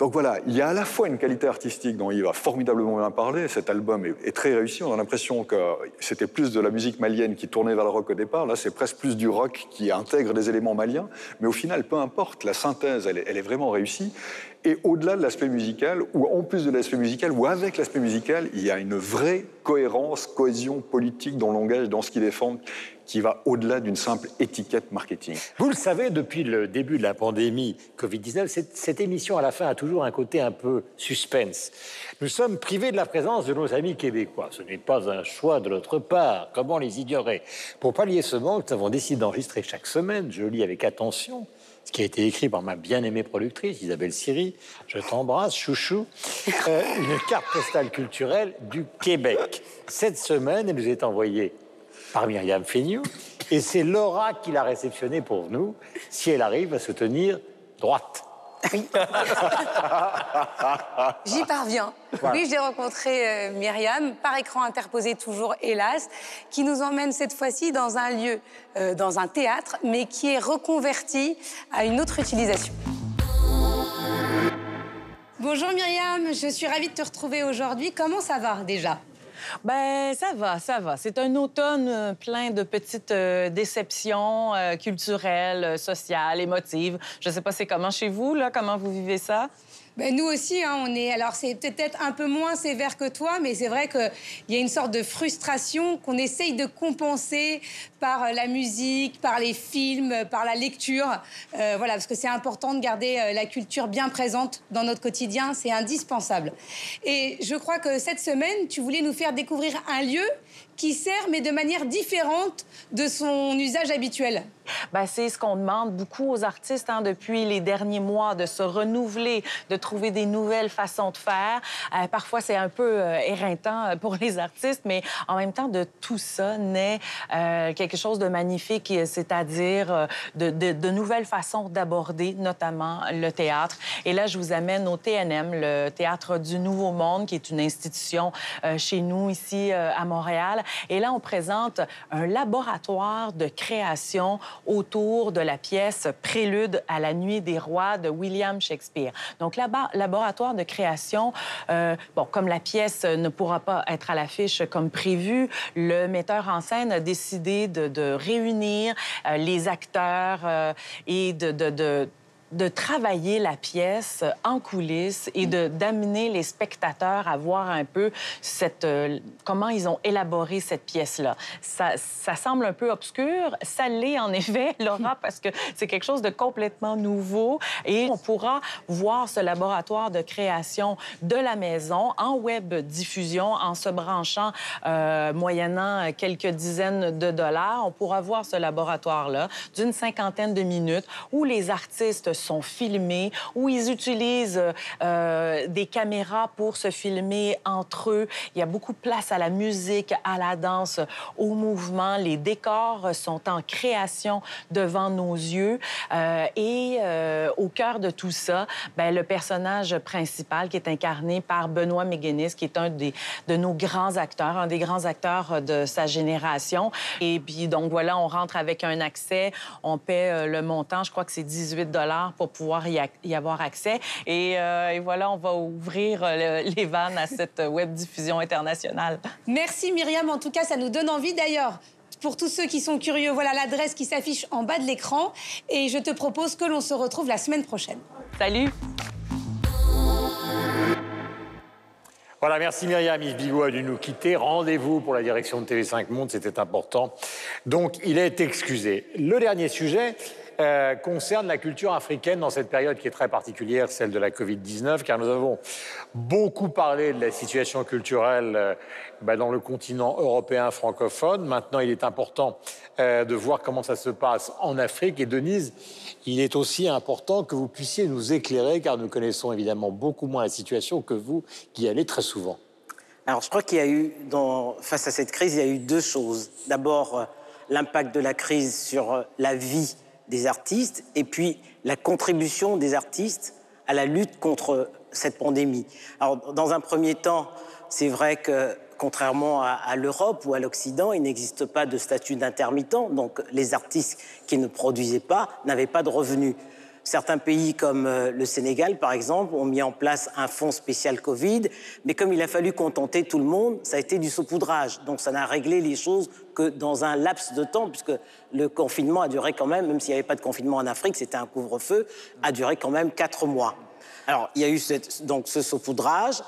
Donc voilà, il y a à la fois une qualité artistique dont il va formidablement bien parler, cet album est, très réussi, on a l'impression que c'était plus de la musique malienne qui tournait vers le rock au départ, là c'est presque plus du rock qui intègre des éléments maliens, mais au final, peu importe, la synthèse, elle est, elle est vraiment réussie. Et au-delà de l'aspect musical, ou en plus de l'aspect musical, ou avec l'aspect musical, il y a une vraie cohérence, cohésion politique dans le langage, dans ce qu'ils défendent, qui va au-delà d'une simple étiquette marketing. Vous le savez, depuis le début de la pandémie Covid-19, cette, cette, émission à la fin a toujours un côté un peu suspense. Nous sommes privés de la présence de nos amis québécois. Ce n'est pas un choix de notre part. Comment les ignorer? Pour pallier ce manque, nous avons décidé d'enregistrer chaque semaine, je lis avec attention, qui a été écrit par ma bien-aimée productrice, Isabelle Siri, je t'embrasse, chouchou, euh, une carte postale culturelle du Québec. Cette semaine, elle nous est envoyée par Myriam Feignou, et c'est Laura qui l'a réceptionnée pour nous, si elle arrive à se tenir droite. Oui. J'y parviens. Oui, j'ai rencontré euh, Myriam, par écran interposé toujours, hélas, qui nous emmène cette fois-ci dans un lieu, euh, dans un théâtre, mais qui est reconverti à une autre utilisation. Bonjour Myriam, je suis ravie de te retrouver aujourd'hui. Comment ça va déjà? Ben ça va, ça va. C'est un automne euh, plein de petites euh, déceptions euh, culturelles, sociales, émotives. Je sais pas c'est comment chez vous là, comment vous vivez ça? Ben, nous aussi, hein, on est. Alors, c'est peut-être un peu moins sévère que toi, mais c'est vrai qu'il y a une sorte de frustration qu'on essaye de compenser par euh, la musique, par les films, par la lecture. Euh, voilà, parce que c'est important de garder euh, la culture bien présente dans notre quotidien. C'est indispensable. Et je crois que cette semaine, tu voulais nous faire découvrir un lieu qui sert, mais de manière différente de son usage habituel. Ben, c'est ce qu'on demande beaucoup aux artistes hein, depuis les derniers mois, de se renouveler, de trouver des nouvelles façons de faire. Euh, parfois, c'est un peu euh, éreintant euh, pour les artistes, mais en même temps, de tout ça naît quelque chose de magnifique, c'est-à-dire de, nouvelles façons d'aborder, notamment le théâtre. Et là, je vous amène au TNM, le Théâtre du Nouveau Monde, qui est une institution chez nous ici à Montréal. Et là, on présente un laboratoire de création autour de la pièce Prélude à la nuit des rois de William Shakespeare. Donc, là-bas, laboratoire de création, euh, bon, comme la pièce ne pourra pas être à l'affiche comme prévu, le metteur en scène a décidé de, réunir euh, les acteurs euh, et de, travailler la pièce en coulisses et de d'amener les spectateurs à voir un peu cette euh, comment ils ont élaboré cette pièce-là. Ça, ça, semble un peu obscur, ça l'est en effet, Laura, parce que c'est quelque chose de complètement nouveau et on pourra voir ce laboratoire de création de la maison en web diffusion en se branchant euh, moyennant quelques dizaines de dollars. On pourra voir ce laboratoire-là d'une cinquantaine de minutes où les artistes sont filmés, où ils utilisent euh, des caméras pour se filmer entre eux. Il y a beaucoup de place à la musique, à la danse, au mouvement. Les décors sont en création devant nos yeux. Euh, et euh, au cœur de tout ça, ben, le personnage principal qui est incarné par Benoît McGuinness, qui est un des, de nos grands acteurs, un des grands acteurs de sa génération. Et puis, donc voilà, on rentre avec un accès, on paie le montant, je crois que c'est 18 dollars pour pouvoir y, avoir accès. Euh, et, voilà, on va ouvrir euh, les vannes à cette web diffusion internationale. Merci Myriam. En tout cas, ça nous donne envie d'ailleurs pour tous ceux qui sont curieux, voilà l'adresse qui s'affiche en bas de l'écran. Et je te propose que l'on se retrouve la semaine prochaine. Salut Voilà, merci Myriam. Yves Bigot a dû nous quitter. Rendez-vous pour la direction de TV5 Monde, c'était important. Donc, il est excusé. Le dernier sujet, euh, concerne la culture africaine dans cette période qui est très particulière, celle de la Covid-19, car nous avons beaucoup parlé de la situation culturelle euh, bah, dans le continent européen francophone. Maintenant, il est important euh, de voir comment ça se passe en Afrique. Et Denise, il est aussi important que vous puissiez nous éclairer, car nous connaissons évidemment beaucoup moins la situation que vous, qui y allez très souvent. Alors, je crois qu'il y a eu, face à cette crise, il y a eu deux choses. D'abord, l'impact de la crise sur la vie des artistes et puis la contribution des artistes à la lutte contre cette pandémie. Alors, dans un premier temps, c'est vrai que contrairement à, à l'Europe ou à l'Occident, il n'existe pas de statut d'intermittent, donc les artistes qui ne produisaient pas n'avaient pas de revenus. Certains pays comme euh, le Sénégal, par exemple, ont mis en place un fonds spécial Covid, mais comme il a fallu contenter tout le monde, ça a été du saupoudrage. Donc ça n'a réglé les choses que dans un laps de temps, puisque le confinement a duré quand même, même s'il n'y avait pas de confinement en Afrique, c'était un couvre-feu, a duré quand même quatre mois. Alors il y a eu donc ce saupoudrage.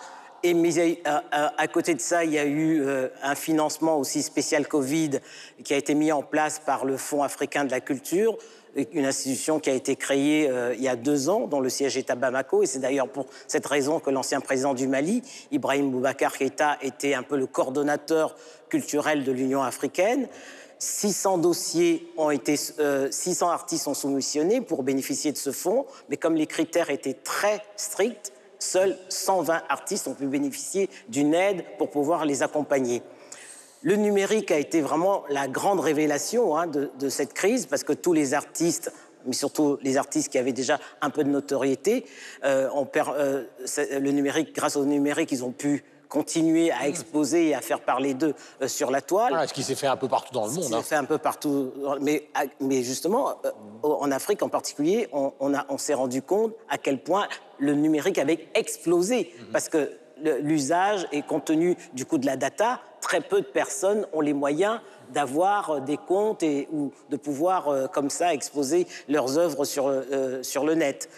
Et mais euh, euh, à, côté de ça, il y a eu un financement aussi spécial Covid qui a été mis en place par le Fonds africain de la culture une institution qui a été créée euh, il y a deux ans, dont le siège est à Bamako. Et c'est d'ailleurs pour cette raison que l'ancien président du Mali, Ibrahim Boubacar Keïta, était un peu le coordonnateur culturel de l'Union africaine. 600 dossiers ont été, 600 euh, artistes sont soumissionnés pour bénéficier de ce fonds, mais comme les critères étaient très stricts, seuls 120 artistes ont pu bénéficier d'une aide pour pouvoir les accompagner. Le numérique a été vraiment la grande révélation hein, de, cette crise parce que tous les artistes mais surtout les artistes qui avaient déjà un peu de notoriété, euh, euh, le numérique, grâce au numérique, ils ont pu continuer à mmh. exposer et à faire parler d'eux euh, sur la toile. ce qui s'est fait un peu partout dans le monde. Ce qui s'est hein. fait un peu partout. Mais, mais justement, en Afrique en particulier, on, on s'est rendu compte à quel point le numérique avait explosé. Mmh. Parce que l'usage et compte tenu du coût de la data, très peu de personnes ont les moyens d'avoir euh, des comptes et, ou de pouvoir, euh, comme ça, exposer leurs œuvres sur, euh, sur le net.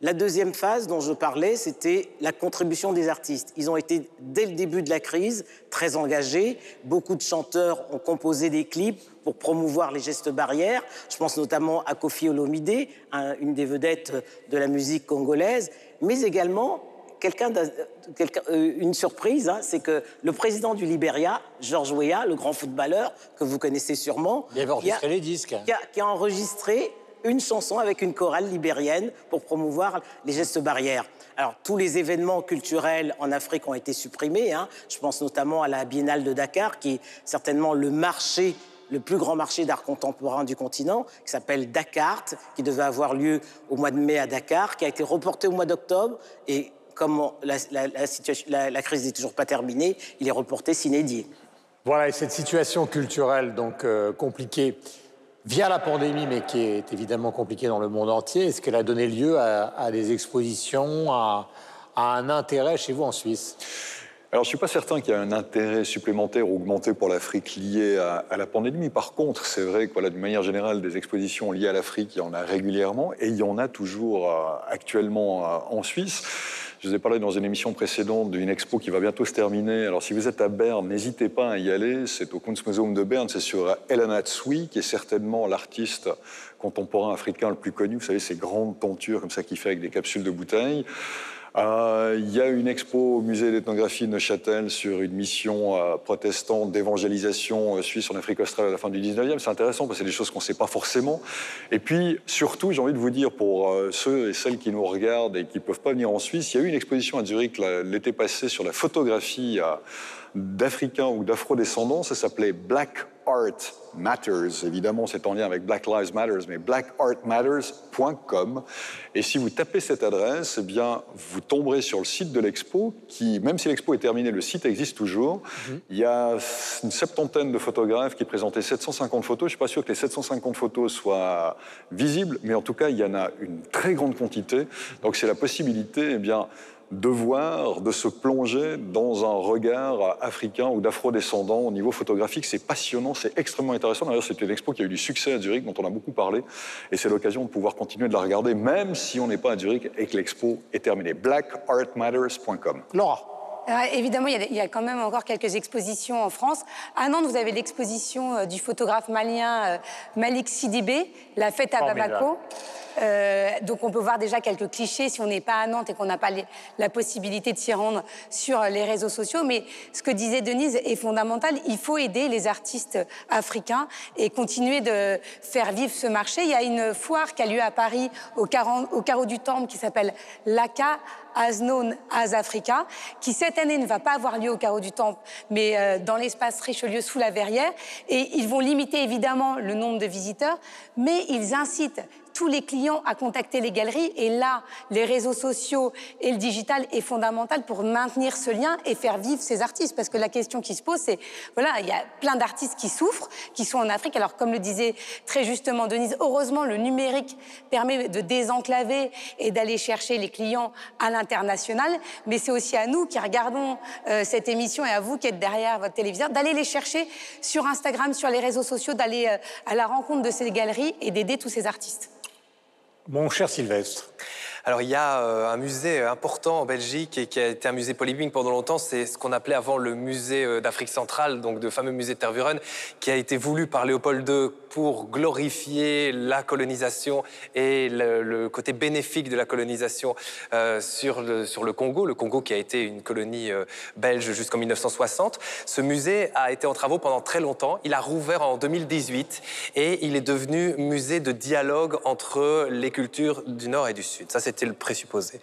La deuxième phase dont je parlais, c'était la contribution des artistes. Ils ont été, dès le début de la crise, très engagés. Beaucoup de chanteurs ont composé des clips pour promouvoir les gestes barrières. Je pense notamment à Kofi Olomide, une des vedettes de la musique congolaise, mais également quelqu'un, euh, une surprise, hein, c'est que le président du Libéria, George Weah, le grand footballeur que vous connaissez sûrement, il avait enregistré les disques, qui a, enregistré une chanson avec une chorale libérienne pour promouvoir les gestes barrières. Alors, tous les événements culturels en Afrique ont été supprimés. Hein. Je pense notamment à la Biennale de Dakar, qui est certainement le marché le plus grand marché d'art contemporain du continent, qui s'appelle Dakar, qui devait avoir lieu au mois de mai à Dakar, qui a été reporté au mois d'octobre et comme la, situation, la, crise n'est toujours pas terminée, il est reporté s'inédié. Voilà, et cette situation culturelle donc euh, compliquée via la pandémie, mais qui est évidemment compliquée dans le monde entier Est-ce qu'elle a donné lieu à, des expositions, à, un intérêt chez vous en Suisse? Alors, je ne suis pas certain qu'il y ait un intérêt supplémentaire augmenté pour l'Afrique lié à, la pandémie. Par contre, c'est vrai que, voilà, d'une manière générale, des expositions liées à l'Afrique, il y en a régulièrement et il y en a toujours euh, actuellement euh, en Suisse. Je vous ai parlé dans une émission précédente d'une expo qui va bientôt se terminer. Alors, si vous êtes à Berne, n'hésitez pas à y aller. C'est au Kunstmuseum de Berne. C'est sur Elena Tsui, qui est certainement l'artiste contemporain africain le plus connu. Vous savez, ces grandes tentures comme ça qu'il fait avec des capsules de bouteilles. Euh, il y a une expo au musée d'ethnographie de Neuchâtel sur une mission euh, protestante d'évangélisation euh, suisse en Afrique australe à la fin du 19e. C'est intéressant parce que c'est des choses qu'on ne sait pas forcément. Et puis, surtout, j'ai envie de vous dire pour ceux et celles qui nous regardent et qui ne peuvent pas venir en Suisse, il y a eu une exposition à Zurich l'été passé sur la photographie d'Africains ou d'Afro-descendants. Ça s'appelait Black Art Matters. Évidemment, c'est en lien avec Black Lives Matters, mais blackartmatters.com. Et si vous tapez cette adresse, eh bien, vous tomberez sur le site de l'expo, qui, même si l'expo est terminée, le site existe toujours. Mhm. Il y a une septantaine de photographes qui présentaient 750 photos. Je ne suis pas sûr que les 750 photos soient visibles, mais en tout cas, il y en a une très grande quantité. Donc, c'est la possibilité, eh bien, de voir, de se plonger dans un regard africain ou d'afro-descendant au niveau photographique. C'est passionnant, c'est extrêmement intéressant. D'ailleurs, c'était une expo qui a eu du succès à Zurich, dont on a beaucoup parlé. Et c'est l'occasion de pouvoir continuer de la regarder, même si on n'est pas à Zurich et que l'expo est terminée. blackartmatters.com. Laura évidemment, il y, a, quand même encore quelques expositions en France. À Nantes, vous avez l'exposition euh, du photographe malien euh, Malik Sidibé, La fête à Bamako. Euh, donc on peut voir déjà quelques clichés si on n'est pas à Nantes et qu'on n'a pas la possibilité de s'y rendre sur les réseaux sociaux. Mais ce que disait Denise est fondamental. Il faut aider les artistes africains et continuer de faire vivre ce marché. Il y a une foire qui a lieu à Paris au, au carreau du Temple qui s'appelle l'ACA as known as Africa, qui cette année ne va pas avoir lieu au carreau du Temple, mais euh, dans l'espace Richelieu sous la Verrière. Et ils vont limiter évidemment le nombre de visiteurs, mais ils incitent tous les clients à contacter les galeries. Et là, les réseaux sociaux et le digital est fondamental pour maintenir ce lien et faire vivre ces artistes. Parce que la question qui se pose, c'est, voilà, il y a plein d'artistes qui souffrent, qui sont en Afrique. Alors, comme le disait très justement Denise, heureusement, le numérique permet de désenclaver et d'aller chercher les clients à l'international. Mais c'est aussi à nous qui regardons euh, cette émission et à vous qui êtes derrière votre téléviseur, d'aller les chercher sur Instagram, sur les réseaux sociaux, d'aller euh, à la rencontre de ces galeries et d'aider tous ces artistes. Mon cher Sylvestre. Alors il y a euh, un musée important en Belgique et qui a été un musée polémique pendant longtemps, c'est ce qu'on appelait avant le musée euh, d'Afrique centrale, donc le fameux musée de Tervuren, qui a été voulu par Léopold II pour glorifier la colonisation et le, côté bénéfique de la colonisation euh, sur, le, sur le Congo, le Congo qui a été une colonie belge jusqu'en 1960. Ce musée a été en travaux pendant très longtemps, il a rouvert en 2018 et il est devenu musée de dialogue entre les cultures du Nord et du Sud. C'était le présupposé.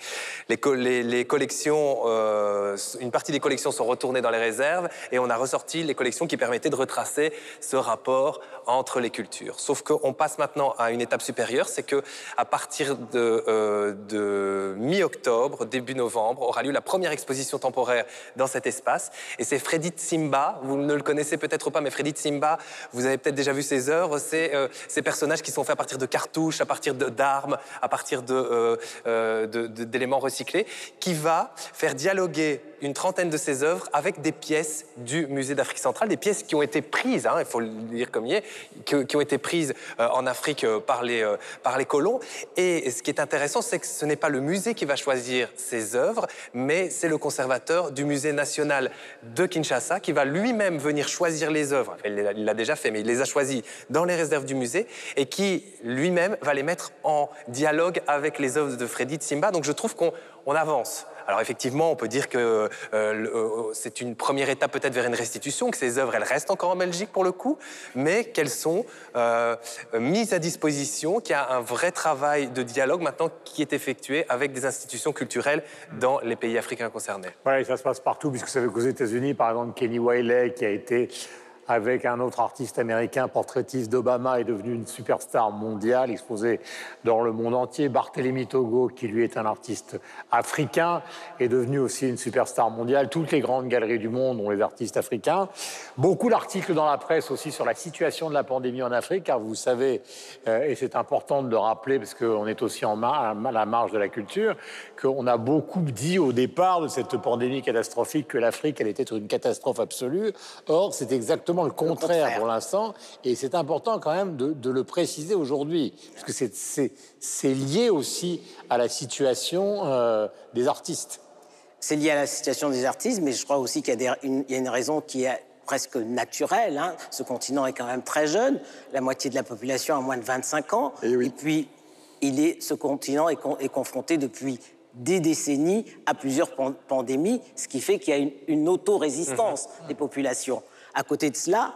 Les, collections, euh, une partie des collections sont retournées dans les réserves et on a ressorti les collections qui permettaient de retracer ce rapport entre les cultures. Sauf qu'on passe maintenant à une étape supérieure, c'est que à partir de, euh, mi-octobre, début novembre, aura lieu la première exposition temporaire dans cet espace. Et c'est Freddy Simba, vous ne le connaissez peut-être pas, mais Freddy Simba, vous avez peut-être déjà vu ses œuvres, c'est euh, ces personnages qui sont faits à partir de cartouches, à partir d'armes, à partir de, euh, d'éléments recyclés, qui va faire dialoguer une trentaine de ses œuvres avec des pièces du musée d'Afrique centrale, des pièces qui ont été prises, hein, il faut le dire comme il est, qui, ont été prises euh, en Afrique euh, par, les, euh, par les colons. Et ce qui est intéressant, c'est que ce n'est pas le musée qui va choisir ses œuvres, mais c'est le conservateur du musée national de Kinshasa qui va lui-même venir choisir les œuvres. Il l'a déjà fait, mais il les a choisies dans les réserves du musée et qui lui-même va les mettre en dialogue avec les œuvres de Freddy Simba. Donc je trouve qu'on avance. Alors effectivement, on peut dire que euh, euh, c'est une première étape peut-être vers une restitution, que ces œuvres, elles restent encore en Belgique pour le coup, mais qu'elles sont euh, mises à disposition, qu'il y a un vrai travail de dialogue maintenant qui est effectué avec des institutions culturelles dans les pays africains concernés. Oui, ça se passe partout, puisque vous savez qu'aux États-Unis, par exemple, Kenny Wiley, qui a été avec un autre artiste américain, portraitiste d'Obama, est devenu une superstar mondiale, exposé dans le monde entier. Barthélemy Togo, qui lui est un artiste africain, est devenu aussi une superstar mondiale. Toutes les grandes galeries du monde ont les artistes africains. Beaucoup d'articles dans la presse aussi sur la situation de la pandémie en Afrique, car vous savez, euh, et c'est important de le rappeler parce qu'on est aussi à la marge de la culture, qu'on a beaucoup dit au départ de cette pandémie catastrophique que l'Afrique, elle était une catastrophe absolue. Or, c'est exactement le contraire, pour l'instant, et c'est important quand même de, le préciser aujourd'hui, parce que c'est lié aussi à la situation euh, des artistes. C'est lié à la situation des artistes, mais je crois aussi qu'il y, a une raison qui est presque naturelle. Hein. Ce continent est quand même très jeune, la moitié de la population a moins de 25 ans, et, et puis il est, ce continent est, est confronté depuis des décennies à plusieurs pandémies, ce qui fait qu'il y a une, une auto-résistance mhm. des populations. À côté de cela,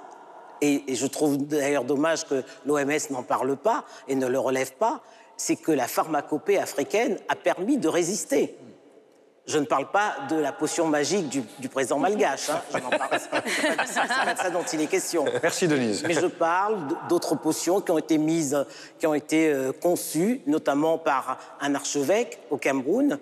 et, je trouve d'ailleurs dommage que l'OMS n'en parle pas et ne le relève pas, c'est que la pharmacopée africaine a permis de résister. Je ne parle pas de la potion magique du, président malgache. Hein. Je parle, pas de ça dont il est question. Merci Denise. Mais je parle d'autres potions qui ont été mises, qui ont été euh, conçues, notamment par un archevêque au Cameroun,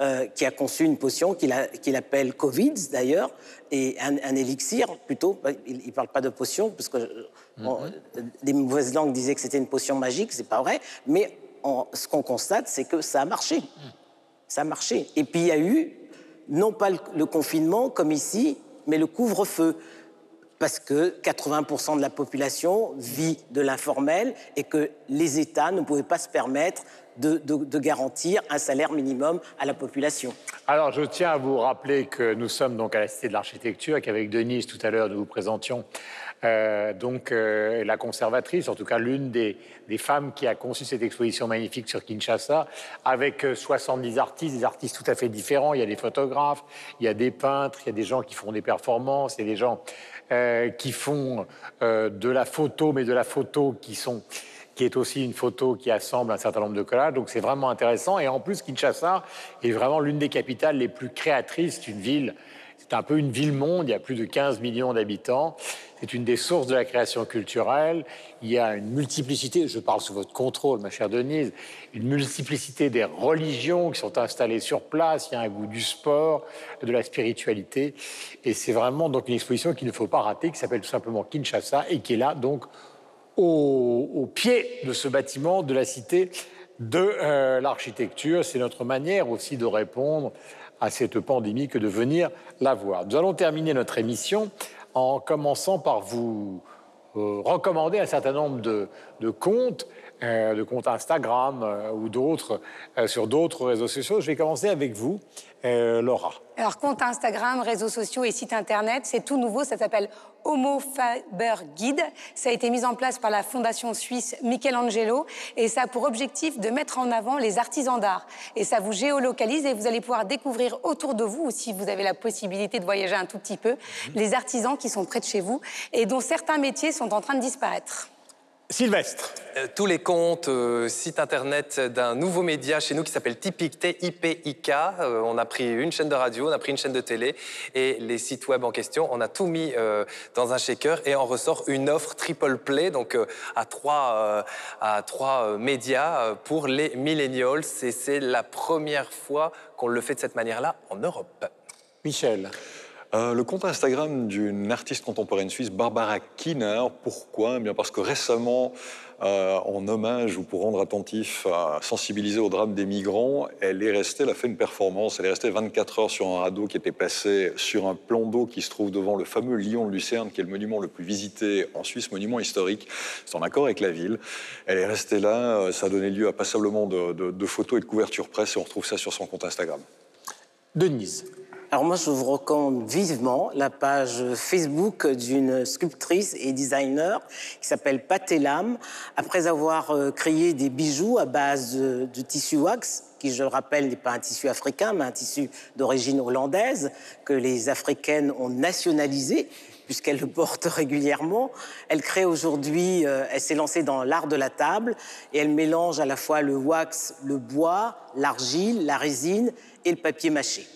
euh, qui a conçu une potion qu'il appelle Covid d'ailleurs, et un, élixir plutôt. Bah, il ne parle pas de potion, parce que mm-hmm. les mauvaises langues disaient que c'était une potion magique, c'est pas vrai, mais ce qu'on constate, c'est que ça a marché. Mm ça a marché. Et puis il y a eu, non pas le, confinement comme ici, mais le couvre-feu. Parce que 80% de la population vit de l'informel et que les États ne pouvaient pas se permettre de, garantir un salaire minimum à la population. Alors, je tiens à vous rappeler que nous sommes donc à la Cité de l'Architecture et qu'avec Denise, tout à l'heure, nous vous présentions euh, donc euh, la conservatrice, en tout cas l'une des, femmes qui a conçu cette exposition magnifique sur Kinshasa, avec 70 euh, artistes, des artistes tout à fait différents. Il y a des photographes, il y a des peintres, il y a des gens qui font des performances, il y a des gens qui font de la photo, mais de la photo qui sont qui est aussi une photo qui assemble un certain nombre de collages. Donc c'est vraiment intéressant. Et en plus, Kinshasa est vraiment l'une des capitales les plus créatrices. d'une ville, c'est un peu une ville-monde. Il y a plus de 15 millions d'habitants. C'est une des sources de la création culturelle. Il y a une multiplicité, je parle sous votre contrôle, ma chère Denise, une multiplicité des religions qui sont installées sur place. Il y a un goût du sport, de la spiritualité. Et c'est vraiment donc une exposition qu'il ne faut pas rater, qui s'appelle tout simplement Kinshasa et qui est là donc au, pied de ce bâtiment de la cité de euh, l'architecture. C'est notre manière aussi de répondre à cette pandémie que de venir la voir. Nous allons terminer notre émission en commençant par vous euh, recommander un certain nombre de, comptes, euh, de comptes Instagram euh, ou d'autres sur d'autres réseaux sociaux. Je vais commencer avec vous, Laura. Alors, compte Instagram, réseaux sociaux et site internet, c'est tout nouveau, ça s'appelle Homo Faber Guide. Ça a été mis en place par la fondation suisse Michelangelo et ça a pour objectif de mettre en avant les artisans d'art. Et ça vous géolocalise et vous allez pouvoir découvrir autour de vous, ou si vous avez la possibilité de voyager un tout petit peu, mhm. les artisans qui sont près de chez vous et dont certains métiers sont en train de disparaître. Sylvestre. Euh, tous les comptes, euh, sites internet d'un nouveau média chez nous qui s'appelle Typic, T-I-P-I-K. Euh, on a pris une chaîne de radio, on a pris une chaîne de télé et les sites web en question. On a tout mis dans un shaker et en ressort une offre triple play, donc à trois, à trois médias pour les millennials. Et c'est la première fois qu'on le fait de cette manière-là en Europe. Michel. Euh, le compte Instagram d'une artiste contemporaine suisse, Barbara Kiner. Pourquoi? Eh bien Parce que récemment, euh, en hommage ou pour rendre attentif, à sensibiliser au drame des migrants, elle est restée, elle a fait une performance, elle est restée 24 heures sur un radeau qui était placé sur un plan d'eau qui se trouve devant le fameux Lion de Lucerne, qui est le monument le plus visité en Suisse, monument historique. C'est en accord avec la ville. Elle est restée là, euh, ça a donné lieu à passablement de, de photos et de couvertures presse et on retrouve ça sur son compte Instagram. Denise. Alors moi, je vous recommande vivement la page Facebook d'une sculptrice et designer qui s'appelle Patelam. Après avoir euh, créé des bijoux à base de, tissu wax, qui, je le rappelle, n'est pas un tissu africain, mais un tissu d'origine hollandaise, que les Africaines ont nationalisé, puisqu'elles le portent régulièrement. Elle crée aujourd'hui, euh, elle s'est lancée dans l'art de la table, et elle mélange à la fois le wax, le bois, l'argile, la résine et le papier mâché.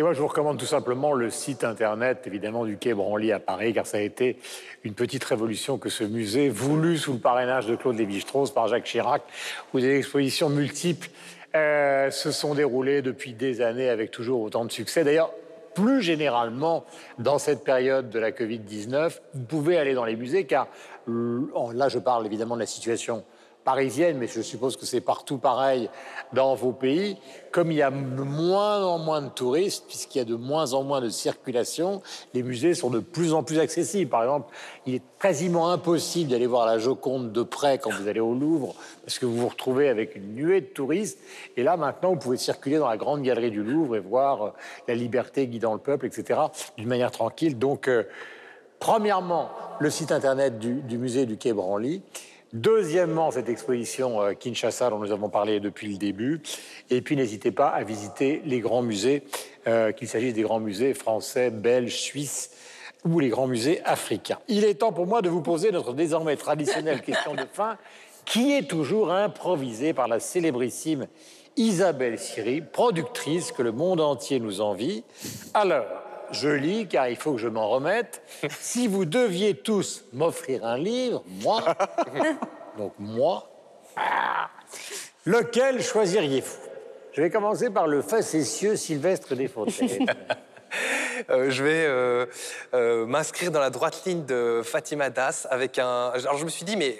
Et moi, je vous recommande tout simplement le site internet, évidemment, du Quai Branly à Paris, car ça a été une petite révolution que ce musée, voulu sous le parrainage de Claude Lévi-Strauss par Jacques Chirac, où des expositions multiples euh, se sont déroulées depuis des années avec toujours autant de succès. D'ailleurs, plus généralement, dans cette période de la Covid-19, vous pouvez aller dans les musées, car là, je parle évidemment de la situation parisienne, mais je suppose que c'est partout pareil dans vos pays, comme il y a de moins en moins de touristes, puisqu'il y a de moins en moins de circulation, les musées sont de plus en plus accessibles. Par exemple, il est quasiment impossible d'aller voir la Joconde de près quand vous allez au Louvre, parce que vous vous retrouvez avec une nuée de touristes. Et là, maintenant, vous pouvez circuler dans la grande galerie du Louvre et voir euh, la liberté guidant le peuple, etc., d'une manière tranquille. Donc, euh, premièrement, le site internet du, du musée du Quai Branly. Deuxièmement, cette exposition euh, Kinshasa dont nous avons parlé depuis le début. Et puis n'hésitez pas à visiter les grands musées, euh, qu'il s'agisse des grands musées français, belges, suisses ou les grands musées africains. Il est temps pour moi de vous poser notre désormais traditionnelle question de fin, qui est toujours improvisée par la célébrissime Isabelle Siri, productrice que le monde entier nous envie. Alors, je lis car il faut que je m'en remette. Si vous deviez tous m'offrir un livre, moi, donc moi, ah, lequel choisiriez-vous? Je vais commencer par le facétieux Sylvestre Desfontaines. Euh, je vais euh, euh, m'inscrire dans la droite ligne de Fatima Das avec un. Alors je me suis dit, mais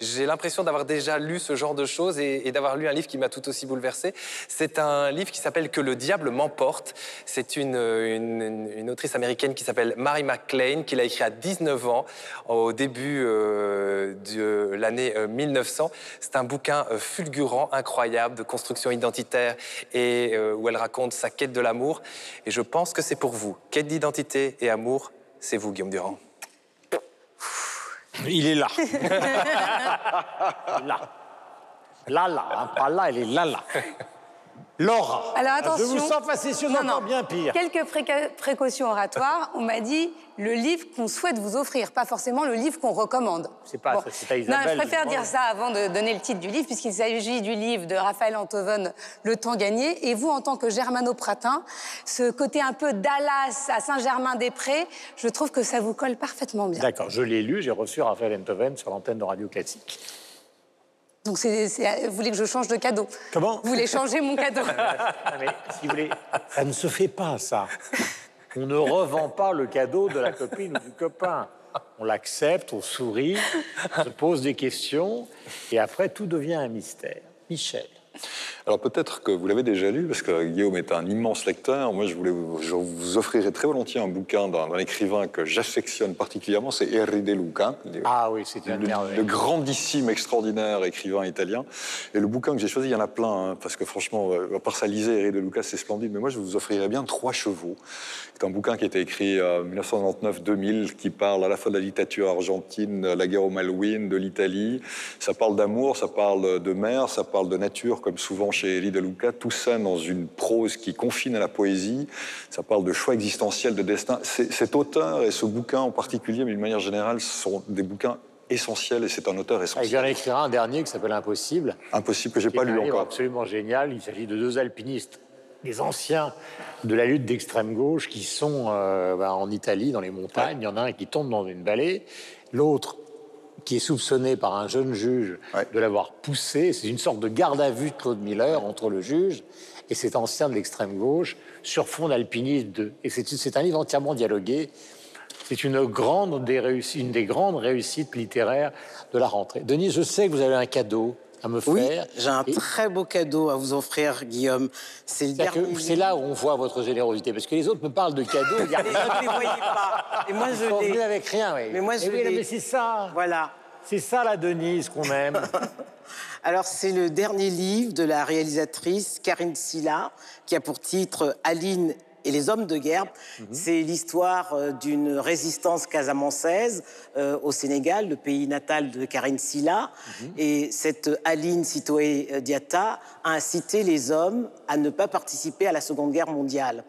j'ai l'impression d'avoir déjà lu ce genre de choses et, d'avoir lu un livre qui m'a tout aussi bouleversé. C'est un livre qui s'appelle Que le diable m'emporte. C'est une, autrice américaine qui s'appelle Mary McLean, qui l'a écrit à 19 ans, au début de l'année 1900. C'est un bouquin fulgurant, incroyable, de construction identitaire et où elle raconte sa quête de l'amour. Et je pense que c'est pour vous. Quête d'identité et amour, c'est vous, Guillaume Durand. Il est là. là. Là, là, hein, pas là, il est là, là. Laura, Alors attention, je vous sens facétieuse encore bien pire. Quelques précautions oratoires. On m'a dit le livre qu'on souhaite vous offrir, pas forcément le livre qu'on recommande. C'est pas, c'est Isabelle. Non, je préfère dire ça avant de donner le titre du livre, puisqu'il s'agit du livre de Raphaël Antoven, Le temps gagné. Et vous, en tant que germano-pratin, ce côté un peu Dallas à Saint-Germain-des-Prés, je trouve que ça vous colle parfaitement bien. D'accord, je l'ai lu, j'ai reçu Raphaël Antoven sur l'antenne de Radio Classique. Donc, c'est, vous voulez que je change de cadeau? Comment? Vous voulez changer mon cadeau? Mais, si vous voulez, ça ne se fait pas, ça. On ne revend pas le cadeau de la copine ou du copain. On l'accepte, on sourit, on se pose des questions, et après, tout devient un mystère. Michel. Alors peut-être que vous l'avez déjà lu, parce que Guillaume est un immense lecteur. Moi, je, voulais vous, je vous offrirai très volontiers un bouquin d'un écrivain que j'affectionne particulièrement, c'est Henri De Luca. Ah oui, c'est un le, le, grandissime, extraordinaire écrivain italien. Et le bouquin que j'ai choisi, il y en a plein, hein, parce que franchement, euh, à part ça, lisez Henri De Luca, c'est splendide. Mais moi, je vous offrirais bien Trois chevaux. C'est un bouquin qui a été écrit en 1999-2000, qui parle à la fois de la dictature argentine, la guerre au Malouine, de l'Italie. Ça parle d'amour, ça parle de mer, ça parle de nature, comme souvent chez Elie de Luca, tout ça dans une prose qui confine à la poésie. Ça parle de choix existentiels, de destin. Cet auteur et ce bouquin en particulier, mais d'une manière générale, sont des bouquins essentiels et c'est un auteur essentiel. Je viens d'écrire un dernier qui s'appelle Impossible. Impossible que j'ai pas lu encore. Absolument génial. Il s'agit de deux alpinistes, des anciens de la lutte d'extrême gauche qui sont euh, bah, en Italie, dans les montagnes. Il y en a un qui tombe dans une vallée, l'autre qui est soupçonné par un jeune juge de l'avoir poussé. C'est une sorte de garde à vue de Claude Miller entre le juge et cet ancien de l'extrême gauche sur fond d'alpinisme. Et c'est un livre entièrement dialogué. C'est une, grande des une des grandes réussites littéraires de la rentrée. Denis, je sais que vous avez un cadeau à me oui, j'ai un très beau cadeau à vous offrir, Guillaume. C'est là où on voit votre générosité, parce que les autres me parlent de cadeaux. Rien. ne les voyez pas. Et moi, je l'ai. avec rien, oui. Mais moi, je eh mais c'est ça. Voilà. C'est ça la Denise qu'on aime. Alors, c'est le dernier livre de la réalisatrice Karine Silla, qui a pour titre Aline et les hommes de guerre. Mhm. C'est l'histoire euh, d'une résistance casamançaise euh, au Sénégal, le pays natal de Karine Silla. Mhm. Et cette Aline Sitoé Diata a incité les hommes à ne pas participer à la Seconde Guerre mondiale.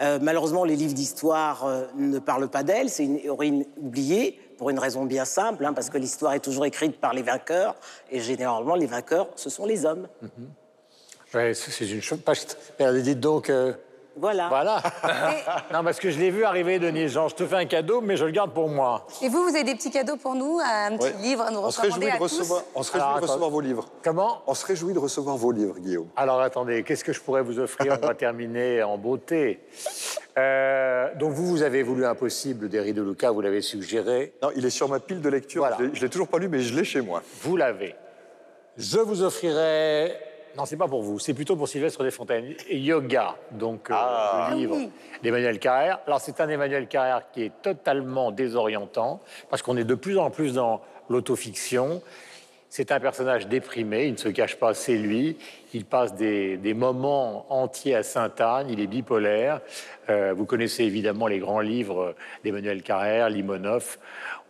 Euh, malheureusement, les livres d'histoire ne parlent pas d'elle, c'est une héroïne oubliée, pour une raison bien simple, hein, parce que l'histoire est toujours écrite par les vainqueurs, et généralement, les vainqueurs, ce sont les hommes. Mhm. c'est une chose. Dites donc, Voilà. Voilà. non, parce que je l'ai vu arriver, Denise Jean. Je te fais un cadeau, mais je le garde pour moi. Et vous, vous avez des petits cadeaux pour nous Un petit Ouais. livre à nous On se recommander réjouit de recevoir, tous on se réjouit Alors, de recevoir vos livres. Comment? On se réjouit de recevoir vos livres, Guillaume. Alors attendez, qu'est-ce que je pourrais vous offrir? On va terminer en beauté. Euh, donc vous, vous avez voulu Impossible d'Henri de Luca, vous l'avez suggéré. Non, il est sur ma pile de lecture. Voilà. Je l'ai- Je l'ai toujours pas lu, mais je l'ai chez moi. Vous l'avez. Je vous offrirai. Non, c'est pas pour vous, c'est plutôt pour Sylvestre Desfontaines. Yoga, donc euh, Ah. le livre d'Emmanuel Carrère. Alors, c'est un Emmanuel Carrère qui est totalement désorientant, parce qu'on est de plus en plus dans l'autofiction. C'est un personnage déprimé, il ne se cache pas, c'est lui. Il passe des, des moments entiers à Sainte-Anne, il est bipolaire. Euh, vous connaissez évidemment les grands livres d'Emmanuel Carrère, Limonov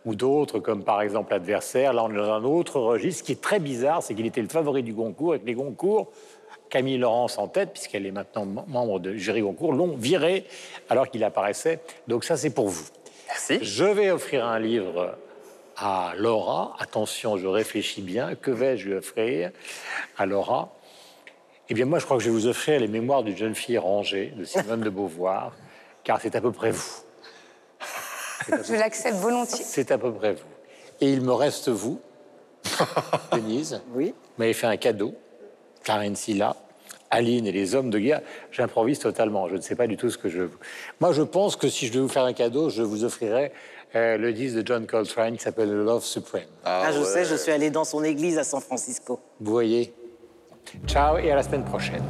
ou d'autres, comme par exemple L'Adversaire. Là, on est dans un autre registre. Ce qui est très bizarre, c'est qu'il était le favori du Goncourt, et que les Goncourt, Camille Laurence en tête, puisqu'elle est maintenant mem- membre de jury Goncourt, l'ont viré alors qu'il apparaissait. Donc ça, c'est pour vous. Merci. Je vais offrir un livre à Laura. Attention, je réfléchis bien. Que vais-je lui offrir à Laura? Eh bien, moi, je crois que je vais vous offrir les mémoires d'une jeune fille rangée de Simone de Beauvoir, car c'est à peu près vous. Je l'accepte volontiers. C'est à peu près vous. Et il me reste vous, Denise. Oui. Vous m'avez fait un cadeau, Clarence Silla, Aline et les hommes de guerre. J'improvise totalement, je ne sais pas du tout ce que je... Moi, je pense que si je devais vous faire un cadeau, je vous offrirais euh, le disque de John Coltrane qui s'appelle Love Supreme. Ah, je sais, je suis allé dans son église à San Francisco. Vous voyez Ciao et à la semaine prochaine.